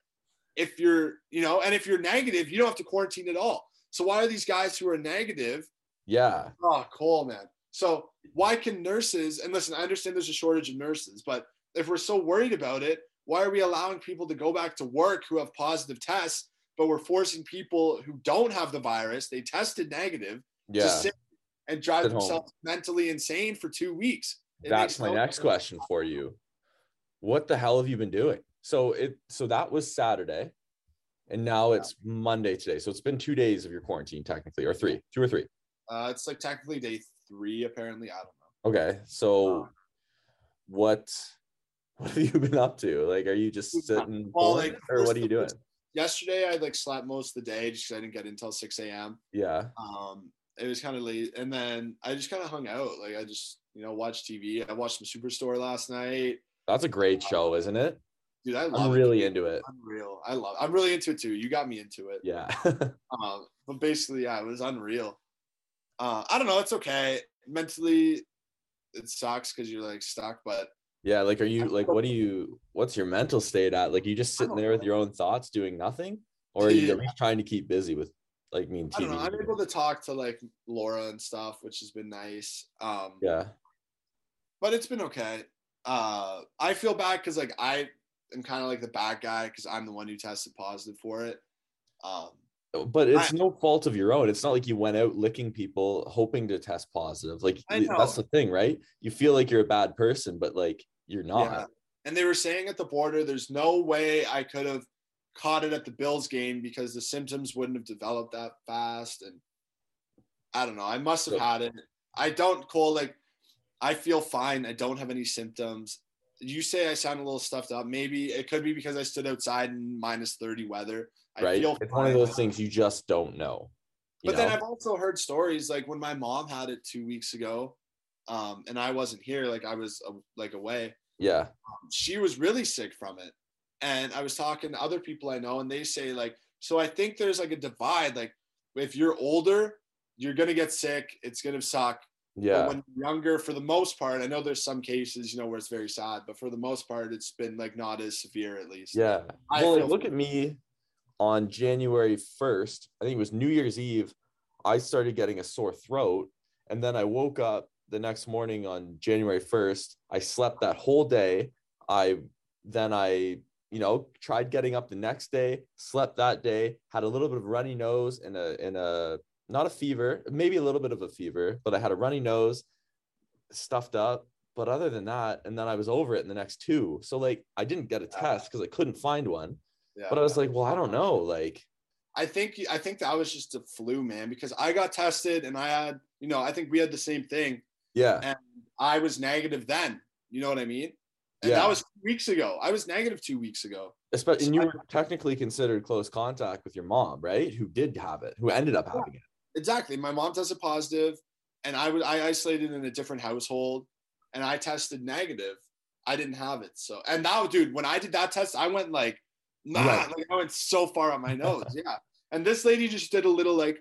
[SPEAKER 5] if you're, you know, and if you're negative, you don't have to quarantine at all. So, why are these guys who are negative?
[SPEAKER 4] Yeah.
[SPEAKER 5] Oh, cool, man. So, why can nurses, and listen, I understand there's a shortage of nurses, but if we're so worried about it, why are we allowing people to go back to work who have positive tests, but we're forcing people who don't have the virus, they tested negative, to
[SPEAKER 4] Yeah.
[SPEAKER 5] sit and drive
[SPEAKER 4] home.
[SPEAKER 5] themselves mentally insane for two weeks? It
[SPEAKER 4] That's my
[SPEAKER 5] no
[SPEAKER 4] next question for you. What the hell have you been doing? So it so that was Saturday and now it's Monday today. So it's been 2 days of your quarantine technically or 3, 2 or 3.
[SPEAKER 5] Uh, it's like technically day three, apparently. I don't know.
[SPEAKER 4] Okay. So
[SPEAKER 5] Uh,
[SPEAKER 4] what what have you been up to? Like are you just sitting
[SPEAKER 5] Well, like,
[SPEAKER 4] or what are you doing?
[SPEAKER 5] Yesterday, I like slept most of the day just because I didn't get in until 6 a.m.
[SPEAKER 4] Yeah.
[SPEAKER 5] um it was kind of late and then i just kind of hung out like i just you know watched tv i watched some superstore last night
[SPEAKER 4] That's a great show, isn't it?
[SPEAKER 5] dude i love
[SPEAKER 4] I'm really
[SPEAKER 5] dude.
[SPEAKER 4] into it.
[SPEAKER 5] unreal i love i'm really into it too you got me into it
[SPEAKER 4] Yeah.
[SPEAKER 5] um but basically yeah it was unreal uh i don't know it's okay mentally it sucks because you're like stuck but
[SPEAKER 4] yeah. Like, are you like, what do you, what's your mental state at? Like, you just sitting there with your own thoughts doing nothing? Or are you at least trying to keep busy with, like, mean,
[SPEAKER 5] i don't know i'm able to talk to like laura and stuff which has been nice um
[SPEAKER 4] Yeah.
[SPEAKER 5] but it's been okay. Uh, I feel bad because like I am kind of like the bad guy because I'm the one who tested positive for it. Um,
[SPEAKER 4] But it's
[SPEAKER 5] I-
[SPEAKER 4] no fault of your own. It's not like you went out licking people hoping to test positive. Like that's the thing, right? You feel like you're a bad person, but like you're not.
[SPEAKER 5] yeah. and they were saying at the border, there's no way I could have caught it at the Bills game because the symptoms wouldn't have developed that fast. And I don't know. I must have had it. I don't call like I feel fine. I don't have any symptoms. You say I sound a little stuffed up. Maybe it could be because I stood outside in minus 30 weather. I
[SPEAKER 4] right?
[SPEAKER 5] feel
[SPEAKER 4] It's one of those things you just don't know.
[SPEAKER 5] But then? I've also heard stories like when my mom had it two weeks ago, um, and I wasn't here, like I was uh, like away.
[SPEAKER 4] yeah,
[SPEAKER 5] She was really sick from it, and I was talking to other people I know, and they say like, so I think there's like a divide. Like if you're older, you're gonna get sick. It's gonna suck.
[SPEAKER 4] yeah,
[SPEAKER 5] But when you're younger, for the most part, I know there's some cases, you know, where it's very sad, but for the most part, it's been like not as severe at least.
[SPEAKER 4] yeah.
[SPEAKER 5] I
[SPEAKER 4] well,
[SPEAKER 5] feel-
[SPEAKER 4] look at me on January 1st. I think it was New Year's Eve. I started getting a sore throat. And then I woke up the next morning on January 1st. I slept that whole day. I then I, you know, tried getting up the next day, slept that day, had a little bit of runny nose and a and a not a fever, maybe a little bit of a fever, but I had a runny nose, stuffed up. But other than that, and then I was over it in the next two. So like I didn't get a test because I couldn't find one.
[SPEAKER 5] Yeah.
[SPEAKER 4] But I was like, well, I don't know. Like,
[SPEAKER 5] I think I think that was just a flu, man, because I got tested and I had, you know, I think we had the same thing.
[SPEAKER 4] yeah,
[SPEAKER 5] And I was negative then. You know what I mean? And
[SPEAKER 4] Yeah.
[SPEAKER 5] that was two weeks ago. I was negative two weeks ago.
[SPEAKER 4] especially and you were technically considered close contact with your mom, right? Who did have it, who ended up having it.
[SPEAKER 5] Exactly. My mom tested positive, and I was I isolated in a different household, and I tested negative. I didn't have it. So and now, dude, when I did that test, I went like, nah,
[SPEAKER 4] Right.
[SPEAKER 5] like I went so far on my nose. Yeah. And this lady just did a little like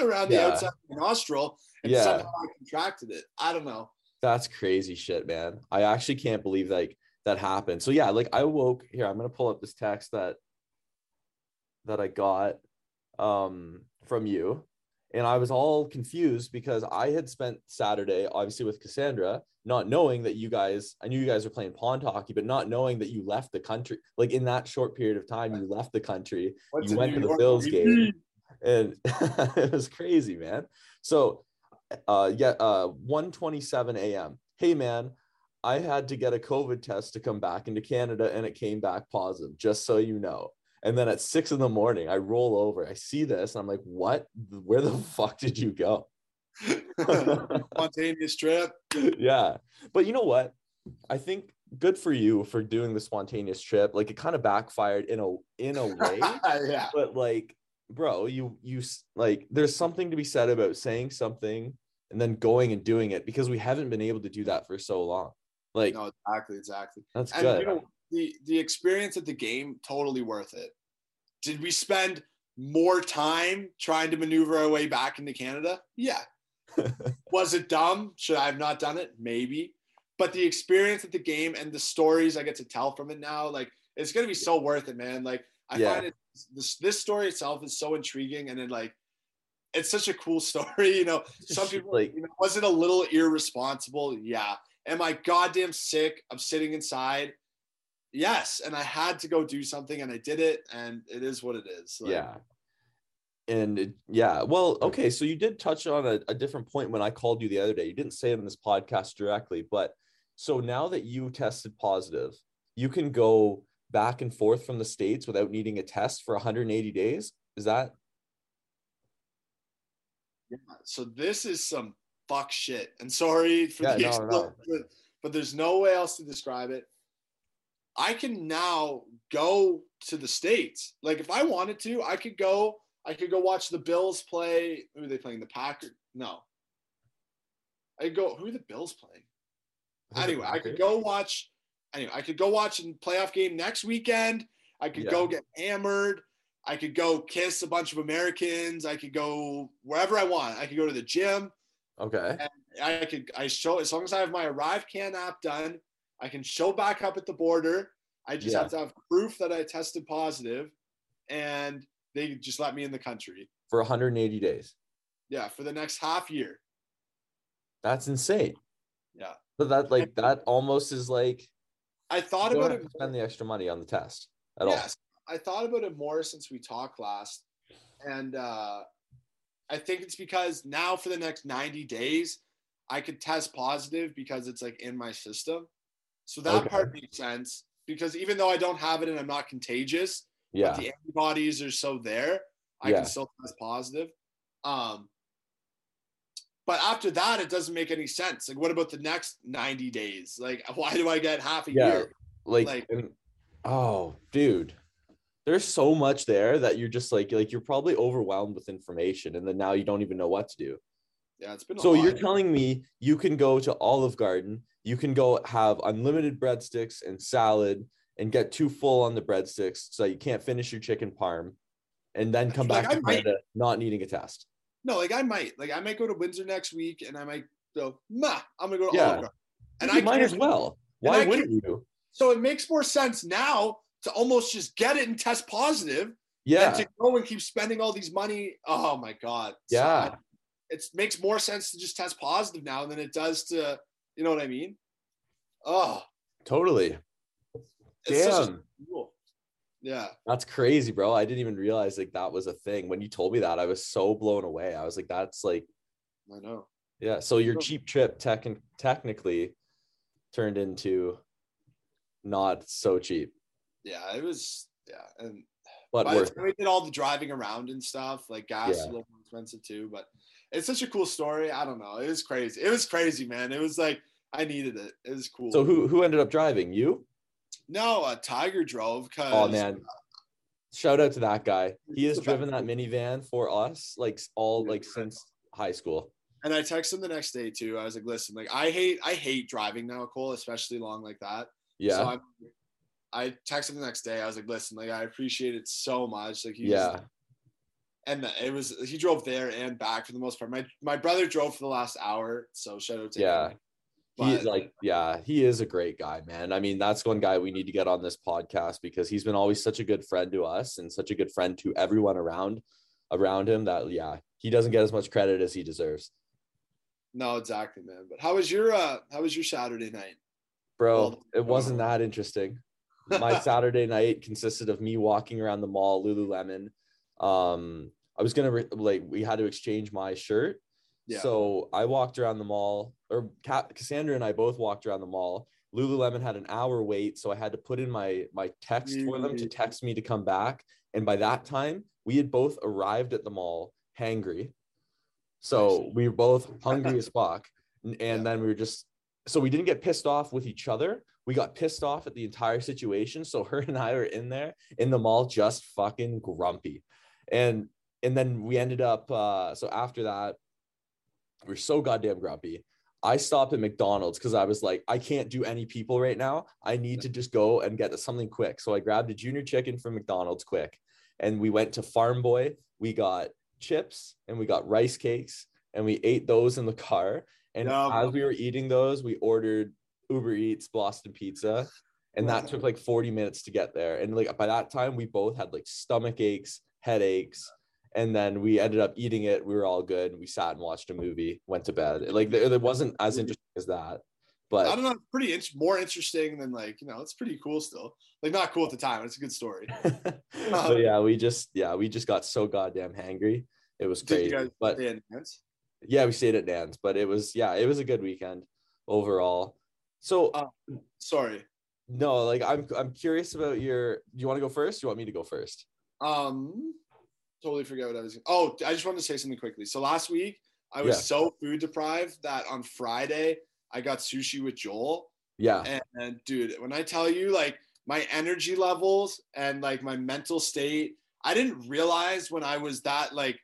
[SPEAKER 5] around the
[SPEAKER 4] Yeah.
[SPEAKER 5] outside of my nostril, and
[SPEAKER 4] Yeah.
[SPEAKER 5] somehow I contracted it. I don't know.
[SPEAKER 4] That's crazy shit, man. I actually can't believe like that happened. So yeah, like I woke here. I'm gonna pull up this text that that I got um from you. And I was all confused because I had spent Saturday, obviously, with Cassandra, not knowing that you guys, I knew you guys were playing pond hockey, but not knowing that you left the country. Like in that short period of time, you left the country
[SPEAKER 5] What's
[SPEAKER 4] You went
[SPEAKER 5] New
[SPEAKER 4] to the
[SPEAKER 5] York,
[SPEAKER 4] Bills game. and it was crazy, man. So, uh, yeah, uh, 1:27 a.m. Hey, man, I had to get a COVID test to come back into Canada, and it came back positive. Just so you know. And then at six in the morning, I roll over. I see this, and I'm like, "What? Where the fuck did you go?"
[SPEAKER 5] Spontaneous trip.
[SPEAKER 4] yeah, but you know what? I think good for you for doing the spontaneous trip. Like it kind of backfired in a in a way
[SPEAKER 5] yeah.
[SPEAKER 4] but like bro you you like there's something to be said about saying something and then going and doing it because we haven't been able to do that for so long like
[SPEAKER 5] No, exactly, exactly.
[SPEAKER 4] that's
[SPEAKER 5] And
[SPEAKER 4] good
[SPEAKER 5] you know, the the experience at the game totally worth it. Did we spend more time trying to maneuver our way back into Canada? Yeah. Was it dumb? Should I have not done it? Maybe. But the experience at the game and the stories I get to tell from it now, like it's gonna be so worth it, man. Like I
[SPEAKER 4] Yeah.
[SPEAKER 5] find it this this story itself is so intriguing and then like it's such a cool story, you know. Some people
[SPEAKER 4] like
[SPEAKER 5] you know, was it a little irresponsible? Yeah. Am I goddamn sick of sitting inside? Yes. And I had to go do something and I did it and it is what it is. Like,
[SPEAKER 4] yeah and it, yeah well okay so you did touch on a, a different point when i called you the other day you didn't say it in this podcast directly but so now that you tested positive you can go back and forth from the states without needing a test for 180 days is that
[SPEAKER 5] Yeah. So this is some fuck shit. And sorry for
[SPEAKER 4] Yeah,
[SPEAKER 5] the
[SPEAKER 4] no, no.
[SPEAKER 5] But, but there's no way else to describe it. I can now go to the States. Like if I wanted to, I could go, I could go watch the Bills play. Who are they playing? The Packers? No. I go, who are the Bills playing? anyway, I could go watch. Anyway, I could go watch a playoff game next weekend. I could go get hammered. I could go kiss a bunch of Americans. I could go wherever I want. I could go to the gym.
[SPEAKER 4] okay
[SPEAKER 5] I could. I show as long as I have my ArriveCAN app done. I can show back up at the border. I just
[SPEAKER 4] Yeah.
[SPEAKER 5] have to have proof that I tested positive, and they just let me in the country.
[SPEAKER 4] for 180 days
[SPEAKER 5] Yeah, for the next half year.
[SPEAKER 4] That's insane.
[SPEAKER 5] Yeah.
[SPEAKER 4] But that like that almost is like
[SPEAKER 5] I thought
[SPEAKER 4] you don't
[SPEAKER 5] about
[SPEAKER 4] have
[SPEAKER 5] it.
[SPEAKER 4] to spend the extra money on the test at
[SPEAKER 5] yes, I thought about it more since we talked last, and uh, I think it's because now for the next ninety days, I could test positive because it's like in my system. So that
[SPEAKER 4] Okay.
[SPEAKER 5] part makes sense because even though I don't have it and I'm not contagious,
[SPEAKER 4] Yeah.
[SPEAKER 5] but the antibodies are so there, I
[SPEAKER 4] Yeah.
[SPEAKER 5] can still test positive. Um, but after that, it doesn't make any sense. Like, what about the next 90 days? Like, why do I get half a
[SPEAKER 4] Yeah.
[SPEAKER 5] year?
[SPEAKER 4] like,
[SPEAKER 5] Like-
[SPEAKER 4] and- oh dude there's so much there that you're just like like you're probably overwhelmed with information and then now you don't even know what to do
[SPEAKER 5] Yeah, it's been a
[SPEAKER 4] so
[SPEAKER 5] lot.
[SPEAKER 4] you're telling me you can go to olive garden you can go have unlimited breadsticks and salad and get too full on the breadsticks so you can't finish your chicken parm and then come back to
[SPEAKER 5] might-
[SPEAKER 4] Canada not needing a test
[SPEAKER 5] no, like I might, like I might go to Windsor next week, and I might go, nah, I'm gonna go to
[SPEAKER 4] Yeah.
[SPEAKER 5] Olive Garden. And
[SPEAKER 4] you
[SPEAKER 5] I
[SPEAKER 4] might as well why wouldn't you
[SPEAKER 5] So it makes more sense now to almost just get it and test positive
[SPEAKER 4] yeah
[SPEAKER 5] than to go and keep spending all these money. Oh my god. So
[SPEAKER 4] yeah
[SPEAKER 5] it makes more sense to just test positive now than it does to, you know what I mean? Oh,
[SPEAKER 4] totally
[SPEAKER 5] it's such a
[SPEAKER 4] damn
[SPEAKER 5] cool. Yeah.
[SPEAKER 4] That's crazy, bro. I didn't even realize like that was a thing. When you told me that, I was so blown away. I was like, that's like,
[SPEAKER 5] I know.
[SPEAKER 4] yeah. So your cheap trip tech technically turned into not so cheap,
[SPEAKER 5] Yeah, it was yeah. And
[SPEAKER 4] but worth.
[SPEAKER 5] we did all the driving around and stuff, like gas
[SPEAKER 4] Yeah.
[SPEAKER 5] a little more expensive too. But it's such a cool story. I don't know. It was crazy. It was crazy, man. It was like I needed it. It was cool.
[SPEAKER 4] So who who ended up driving? You?
[SPEAKER 5] No, a Tiger drove because
[SPEAKER 4] Oh man. Shout out to that guy. He has driven that minivan for us like all like since high school.
[SPEAKER 5] And I texted him the next day too. I was like, listen, like I hate I hate driving now, Cole, especially long like that.
[SPEAKER 4] Yeah.
[SPEAKER 5] So I'm, I texted him the next day. I was like, listen, like I appreciate it so much. Like he's
[SPEAKER 4] yeah.
[SPEAKER 5] and it was he drove there and back for the most part. My my brother drove for the last hour, so shout out to
[SPEAKER 4] Yeah.
[SPEAKER 5] him.
[SPEAKER 4] He like yeah, he is a great guy, man. I mean, that's one guy we need to get on this podcast because he's been always such a good friend to us and such a good friend to everyone around around him that yeah, he doesn't get as much credit as he deserves.
[SPEAKER 5] No, exactly, man. But how was your uh how was your Saturday night?
[SPEAKER 4] Bro, it wasn't that interesting. My Saturday night consisted of me walking around the mall, Lululemon. Um, I was gonna re- like we had to exchange my shirt.
[SPEAKER 5] Yeah.
[SPEAKER 4] So I walked around the mall, or Cassandra and I both walked around the mall. Lululemon had an hour wait, so I had to put in my my text for them to text me to come back. And by that time, we had both arrived at the mall hangry. So we were both hungry as fuck. N- And
[SPEAKER 5] Yeah.
[SPEAKER 4] then we were just so we didn't get pissed off with each other. We got pissed off at the entire situation. So her and I were in there in the mall just fucking grumpy. And and then we ended up uh so after that we we're so goddamn grumpy. I stopped at McDonald's because I was like, I can't do any people right now. I need to just go and get something quick. So I grabbed a junior chicken from McDonald's quick. And we went to Farm Boy. We got chips and we got rice cakes and we ate those in the car. And
[SPEAKER 5] Yum.
[SPEAKER 4] as we were eating those, we ordered Uber Eats Boston Pizza. And that took like 40 minutes to get there. And like by that time, we both had like stomach aches, headaches. And then we ended up eating it. We were all good. We sat and watched a movie, went to bed. Like there, there wasn't as interesting as that. But I
[SPEAKER 5] don't know, it's pretty int- more interesting than like, you know, it's pretty cool still. Like not cool at the time. It's a good story.
[SPEAKER 4] but yeah, we just yeah, we just got so goddamn hangry. It was crazy. but
[SPEAKER 5] stay in Nance?
[SPEAKER 4] yeah, we stayed at Dan's, but it was yeah, it was a good weekend overall. So
[SPEAKER 5] Uh, Sorry.
[SPEAKER 4] no, like I'm I'm curious about your. Do you want to go first? Do you want me to go first?
[SPEAKER 5] Um, totally forget what I was. Oh, I just wanted to say something quickly. So last week I was
[SPEAKER 4] Yeah.
[SPEAKER 5] so food deprived that on Friday I got sushi with Joel.
[SPEAKER 4] Yeah,
[SPEAKER 5] And, and dude, when I tell you like my energy levels and like my mental state, I didn't realize when I was that like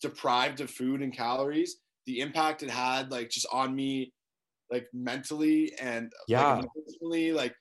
[SPEAKER 5] deprived of food and calories, the impact it had like just on me, like mentally and
[SPEAKER 4] Yeah.
[SPEAKER 5] like, emotionally, like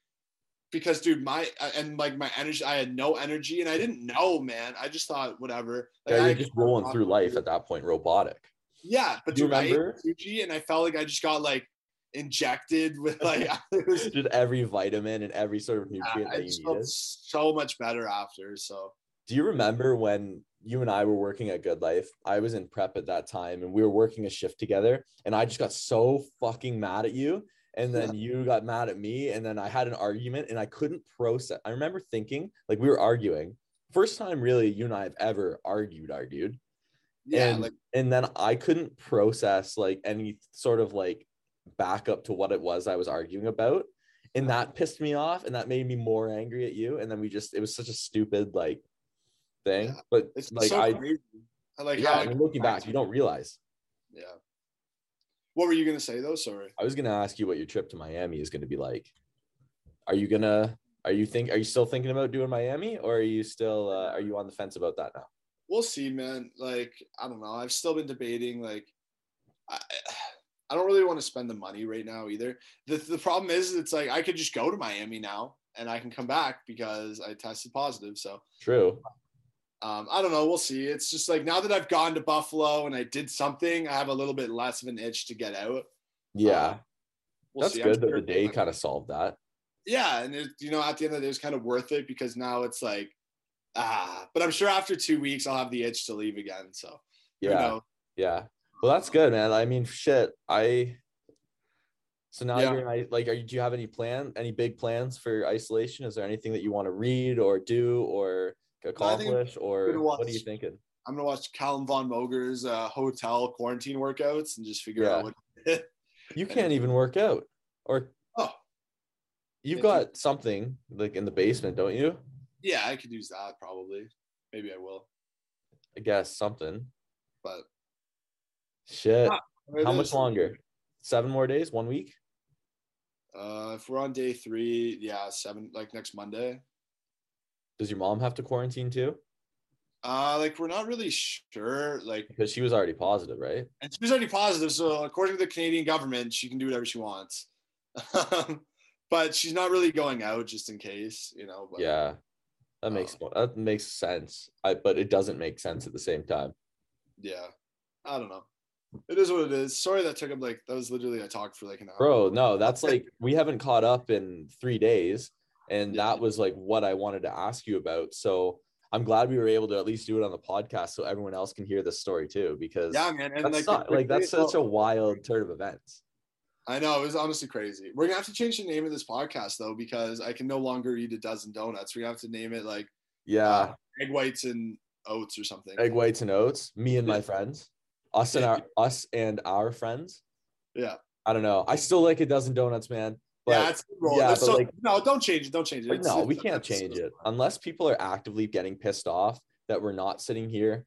[SPEAKER 5] because dude, my uh, and like my energy, I had no energy and I didn't know, man. I just thought whatever. Like,
[SPEAKER 4] yeah, you're just rolling through life at that point, robotic.
[SPEAKER 5] Yeah, but
[SPEAKER 4] Do you
[SPEAKER 5] dude, I
[SPEAKER 4] remember?
[SPEAKER 5] sushi and I felt like I just got like injected with like was
[SPEAKER 4] Just every vitamin and every sort of
[SPEAKER 5] Yeah,
[SPEAKER 4] nutrient
[SPEAKER 5] I
[SPEAKER 4] that
[SPEAKER 5] just
[SPEAKER 4] you
[SPEAKER 5] felt
[SPEAKER 4] needed.
[SPEAKER 5] so much better after. So
[SPEAKER 4] Do you remember when you and I were working at GoodLife? I was in prep at that time and we were working a shift together and I just got so fucking mad at you and then you got mad at me and then I had an argument and I couldn't process. I remember thinking like we were arguing. First time really you and I have ever argued argued.
[SPEAKER 5] yeah,
[SPEAKER 4] and
[SPEAKER 5] like
[SPEAKER 4] and then I couldn't process like any sort of like backup to what it was I was arguing about. and that pissed me off and that made me more angry at you and then we just it was such a stupid like thing
[SPEAKER 5] Yeah.
[SPEAKER 4] but
[SPEAKER 5] It's
[SPEAKER 4] like
[SPEAKER 5] so
[SPEAKER 4] i
[SPEAKER 5] crazy. I like
[SPEAKER 4] yeah
[SPEAKER 5] how
[SPEAKER 4] and looking back you don't realize
[SPEAKER 5] Yeah. What were you gonna say though? Sorry.
[SPEAKER 4] i was going to ask you what your trip to miami is going to be like are you gonna are you think are you still thinking about doing miami or are you still uh, are you on the fence about that now
[SPEAKER 5] We'll see, man. Like I don't know. I've still been debating. Like I, I don't really want to spend the money right now either. The the problem is, it's like I could just go to Miami now and I can come back because I tested positive. So
[SPEAKER 4] true
[SPEAKER 5] um, I don't know. We'll see. It's just like now that I've gone to Buffalo and I did something, I have a little bit less of an itch to get out.
[SPEAKER 4] yeah
[SPEAKER 5] Uh, We'll
[SPEAKER 4] that's
[SPEAKER 5] see.
[SPEAKER 4] Good that the day kind of solved that
[SPEAKER 5] yeah and it, you know at the end of the day it's kind of worth it because now it's like ah but i'm sure after two weeks i'll have the itch to leave again so
[SPEAKER 4] yeah? Yeah. Well, that's good, man. I mean, shit. I. So now
[SPEAKER 5] Yeah.
[SPEAKER 4] you're like, are you, do you have any plan, any big plans for isolation? Is there anything that you want to read or do or accomplish, or
[SPEAKER 5] gonna
[SPEAKER 4] what are you thinking?
[SPEAKER 5] i'm gonna watch Calum von Moger's uh, hotel quarantine workouts and just figure
[SPEAKER 4] Yeah.
[SPEAKER 5] out what
[SPEAKER 4] You can't even work out, or
[SPEAKER 5] oh
[SPEAKER 4] you've got something like in the basement, don't you?
[SPEAKER 5] yeah i could use that probably maybe i will
[SPEAKER 4] I guess something.
[SPEAKER 5] but
[SPEAKER 4] Shit.
[SPEAKER 5] Ah,
[SPEAKER 4] How much longer? Seven more days? One week?
[SPEAKER 5] uh if we're on day three yeah seven like next monday
[SPEAKER 4] Does your mom have to quarantine too?
[SPEAKER 5] uh like we're not really sure like
[SPEAKER 4] Because she was already positive, right?
[SPEAKER 5] and she was already positive. So according to the Canadian government, she can do whatever she wants. but she's not really going out just in case, you know. But
[SPEAKER 4] Yeah. That makes
[SPEAKER 5] Uh,
[SPEAKER 4] that makes sense. I but it doesn't make sense at the same time.
[SPEAKER 5] yeah, I don't know. It is what it is. Sorry that took up like that was literally I talked for like an hour.
[SPEAKER 4] Bro, no, that's like we haven't caught up in three days. And
[SPEAKER 5] Yeah.
[SPEAKER 4] that was like what I wanted to ask you about. So I'm glad we were able to at least do it on the podcast so everyone else can hear this story too, because
[SPEAKER 5] Yeah, man. And
[SPEAKER 4] that's
[SPEAKER 5] like,
[SPEAKER 4] not, like that's such a wild turn of events.
[SPEAKER 5] I know it was honestly crazy. We're gonna have to change the name of this podcast though because I can no longer eat a dozen donuts. Gonna have to name it like
[SPEAKER 4] Yeah.
[SPEAKER 5] uh, egg whites and oats or something.
[SPEAKER 4] Egg whites and oats, me and my friends, us and our us and our friends.
[SPEAKER 5] Yeah.
[SPEAKER 4] I don't know. I still like a dozen donuts, man. But
[SPEAKER 5] yeah, it's roll.
[SPEAKER 4] yeah, but,
[SPEAKER 5] so,
[SPEAKER 4] like-
[SPEAKER 5] no, don't change it. Don't change it. It's-
[SPEAKER 4] no,
[SPEAKER 5] it's-
[SPEAKER 4] we can't change it unless people are actively getting pissed off that we're not sitting here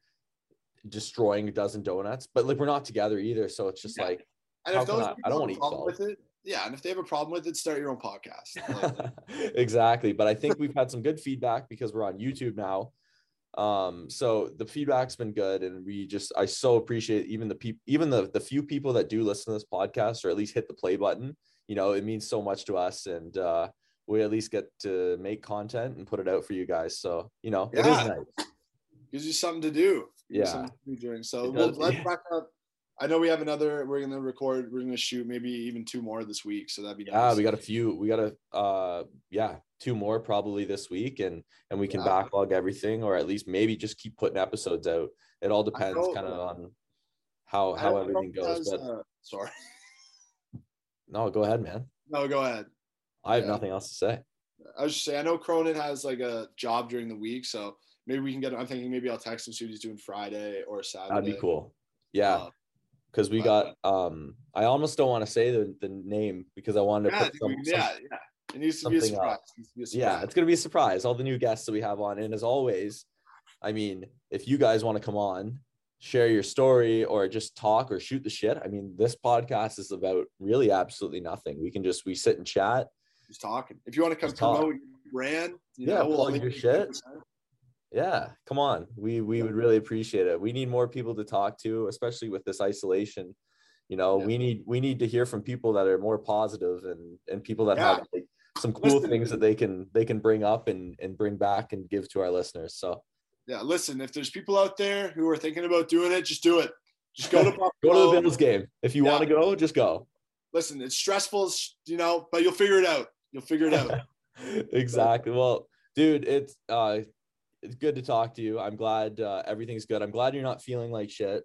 [SPEAKER 4] destroying a dozen donuts. But like we're not together either, so it's just
[SPEAKER 5] Yeah.
[SPEAKER 4] like
[SPEAKER 5] And if those
[SPEAKER 4] I- I don't wanna
[SPEAKER 5] a
[SPEAKER 4] eat salt.
[SPEAKER 5] with it, yeah, and if they have a problem with it, start your own podcast. Like,
[SPEAKER 4] exactly. But I think we've had some good feedback because we're on YouTube now. Um, so the feedback's been good, and we just I so appreciate even the people, even the the few people that do listen to this podcast or at least hit the play button. You know, it means so much to us, and uh, we at least get to make content and put it out for you guys. So you know, it is nice.
[SPEAKER 5] gives you something to do. Gives
[SPEAKER 4] Yeah.
[SPEAKER 5] something to do during. So we'll,
[SPEAKER 4] does,
[SPEAKER 5] let's
[SPEAKER 4] yeah.
[SPEAKER 5] back up. I know we have another. We're gonna record. We're gonna shoot maybe even two more this week. So that'd be
[SPEAKER 4] Yeah,
[SPEAKER 5] nice.
[SPEAKER 4] we got a few. We got a uh yeah, two more probably this week and and we can
[SPEAKER 5] Yeah.
[SPEAKER 4] backlog everything or at least maybe just keep putting episodes out. It all depends kind of on how how everything goes.
[SPEAKER 5] has,
[SPEAKER 4] But
[SPEAKER 5] uh, sorry.
[SPEAKER 4] no, go ahead, man.
[SPEAKER 5] No, go ahead.
[SPEAKER 4] I have
[SPEAKER 5] Yeah.
[SPEAKER 4] nothing else to say.
[SPEAKER 5] I was just saying. I know Cronin has like a job during the week, so maybe we can get. I'm thinking maybe I'll text him see what he's doing Friday or Saturday.
[SPEAKER 4] That'd be cool. Yeah,
[SPEAKER 5] Uh,
[SPEAKER 4] because we got um I almost don't want to say the, the name because I wanted to
[SPEAKER 5] yeah,
[SPEAKER 4] put some, some-
[SPEAKER 5] yeah, yeah. It needs to be a surprise. It needs to be a
[SPEAKER 4] yeah, it's gonna be a surprise. All the new guests that we have on, and as always, I mean, if you guys want to come on, share your story or just talk or shoot the shit. I mean, this podcast is about really absolutely nothing. We can just we sit and chat.
[SPEAKER 5] just talking. If you want to come promote your brand, you
[SPEAKER 4] Yeah,
[SPEAKER 5] know, we'll
[SPEAKER 4] plug your shit.
[SPEAKER 5] 10%.
[SPEAKER 4] Yeah, come on. We we
[SPEAKER 5] Yeah.
[SPEAKER 4] would really appreciate it. We need more people to talk to, especially with this isolation. You know,
[SPEAKER 5] Yeah.
[SPEAKER 4] we need we need to hear from people that are more positive and and people that
[SPEAKER 5] Yeah.
[SPEAKER 4] have like some cool
[SPEAKER 5] Listen.
[SPEAKER 4] things that they can they can bring up and and bring back and give to our listeners. So
[SPEAKER 5] Yeah, listen, if there's people out there who are thinking about doing it, just do it. Just go to
[SPEAKER 4] go to the Bills game. If you
[SPEAKER 5] Yeah.
[SPEAKER 4] want to go, just go.
[SPEAKER 5] Listen, it's stressful, you know, but you'll figure it out. You'll figure it out.
[SPEAKER 4] exactly. Well, dude, it's uh it's good to talk to you. I'm glad uh, everything's good. I'm glad you're not feeling like shit.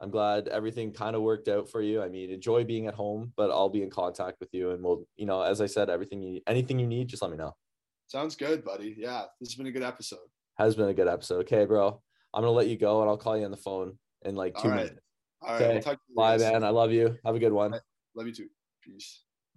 [SPEAKER 4] I'm glad everything kind of worked out for you. I mean, enjoy being at home, but I'll be in contact with you and we'll, you know, as I said, everything you anything you need, just let me know.
[SPEAKER 5] Sounds good, buddy. Yeah, this has been a good episode.
[SPEAKER 4] Has been a good episode. Okay, bro. I'm gonna let you go and I'll call you on the phone in like two
[SPEAKER 5] right.
[SPEAKER 4] minutes.
[SPEAKER 5] All right.
[SPEAKER 4] Okay.
[SPEAKER 5] We'll talk to you
[SPEAKER 4] Bye,
[SPEAKER 5] guys.
[SPEAKER 4] man. I love you. Have a good one.
[SPEAKER 5] Love you too. Peace.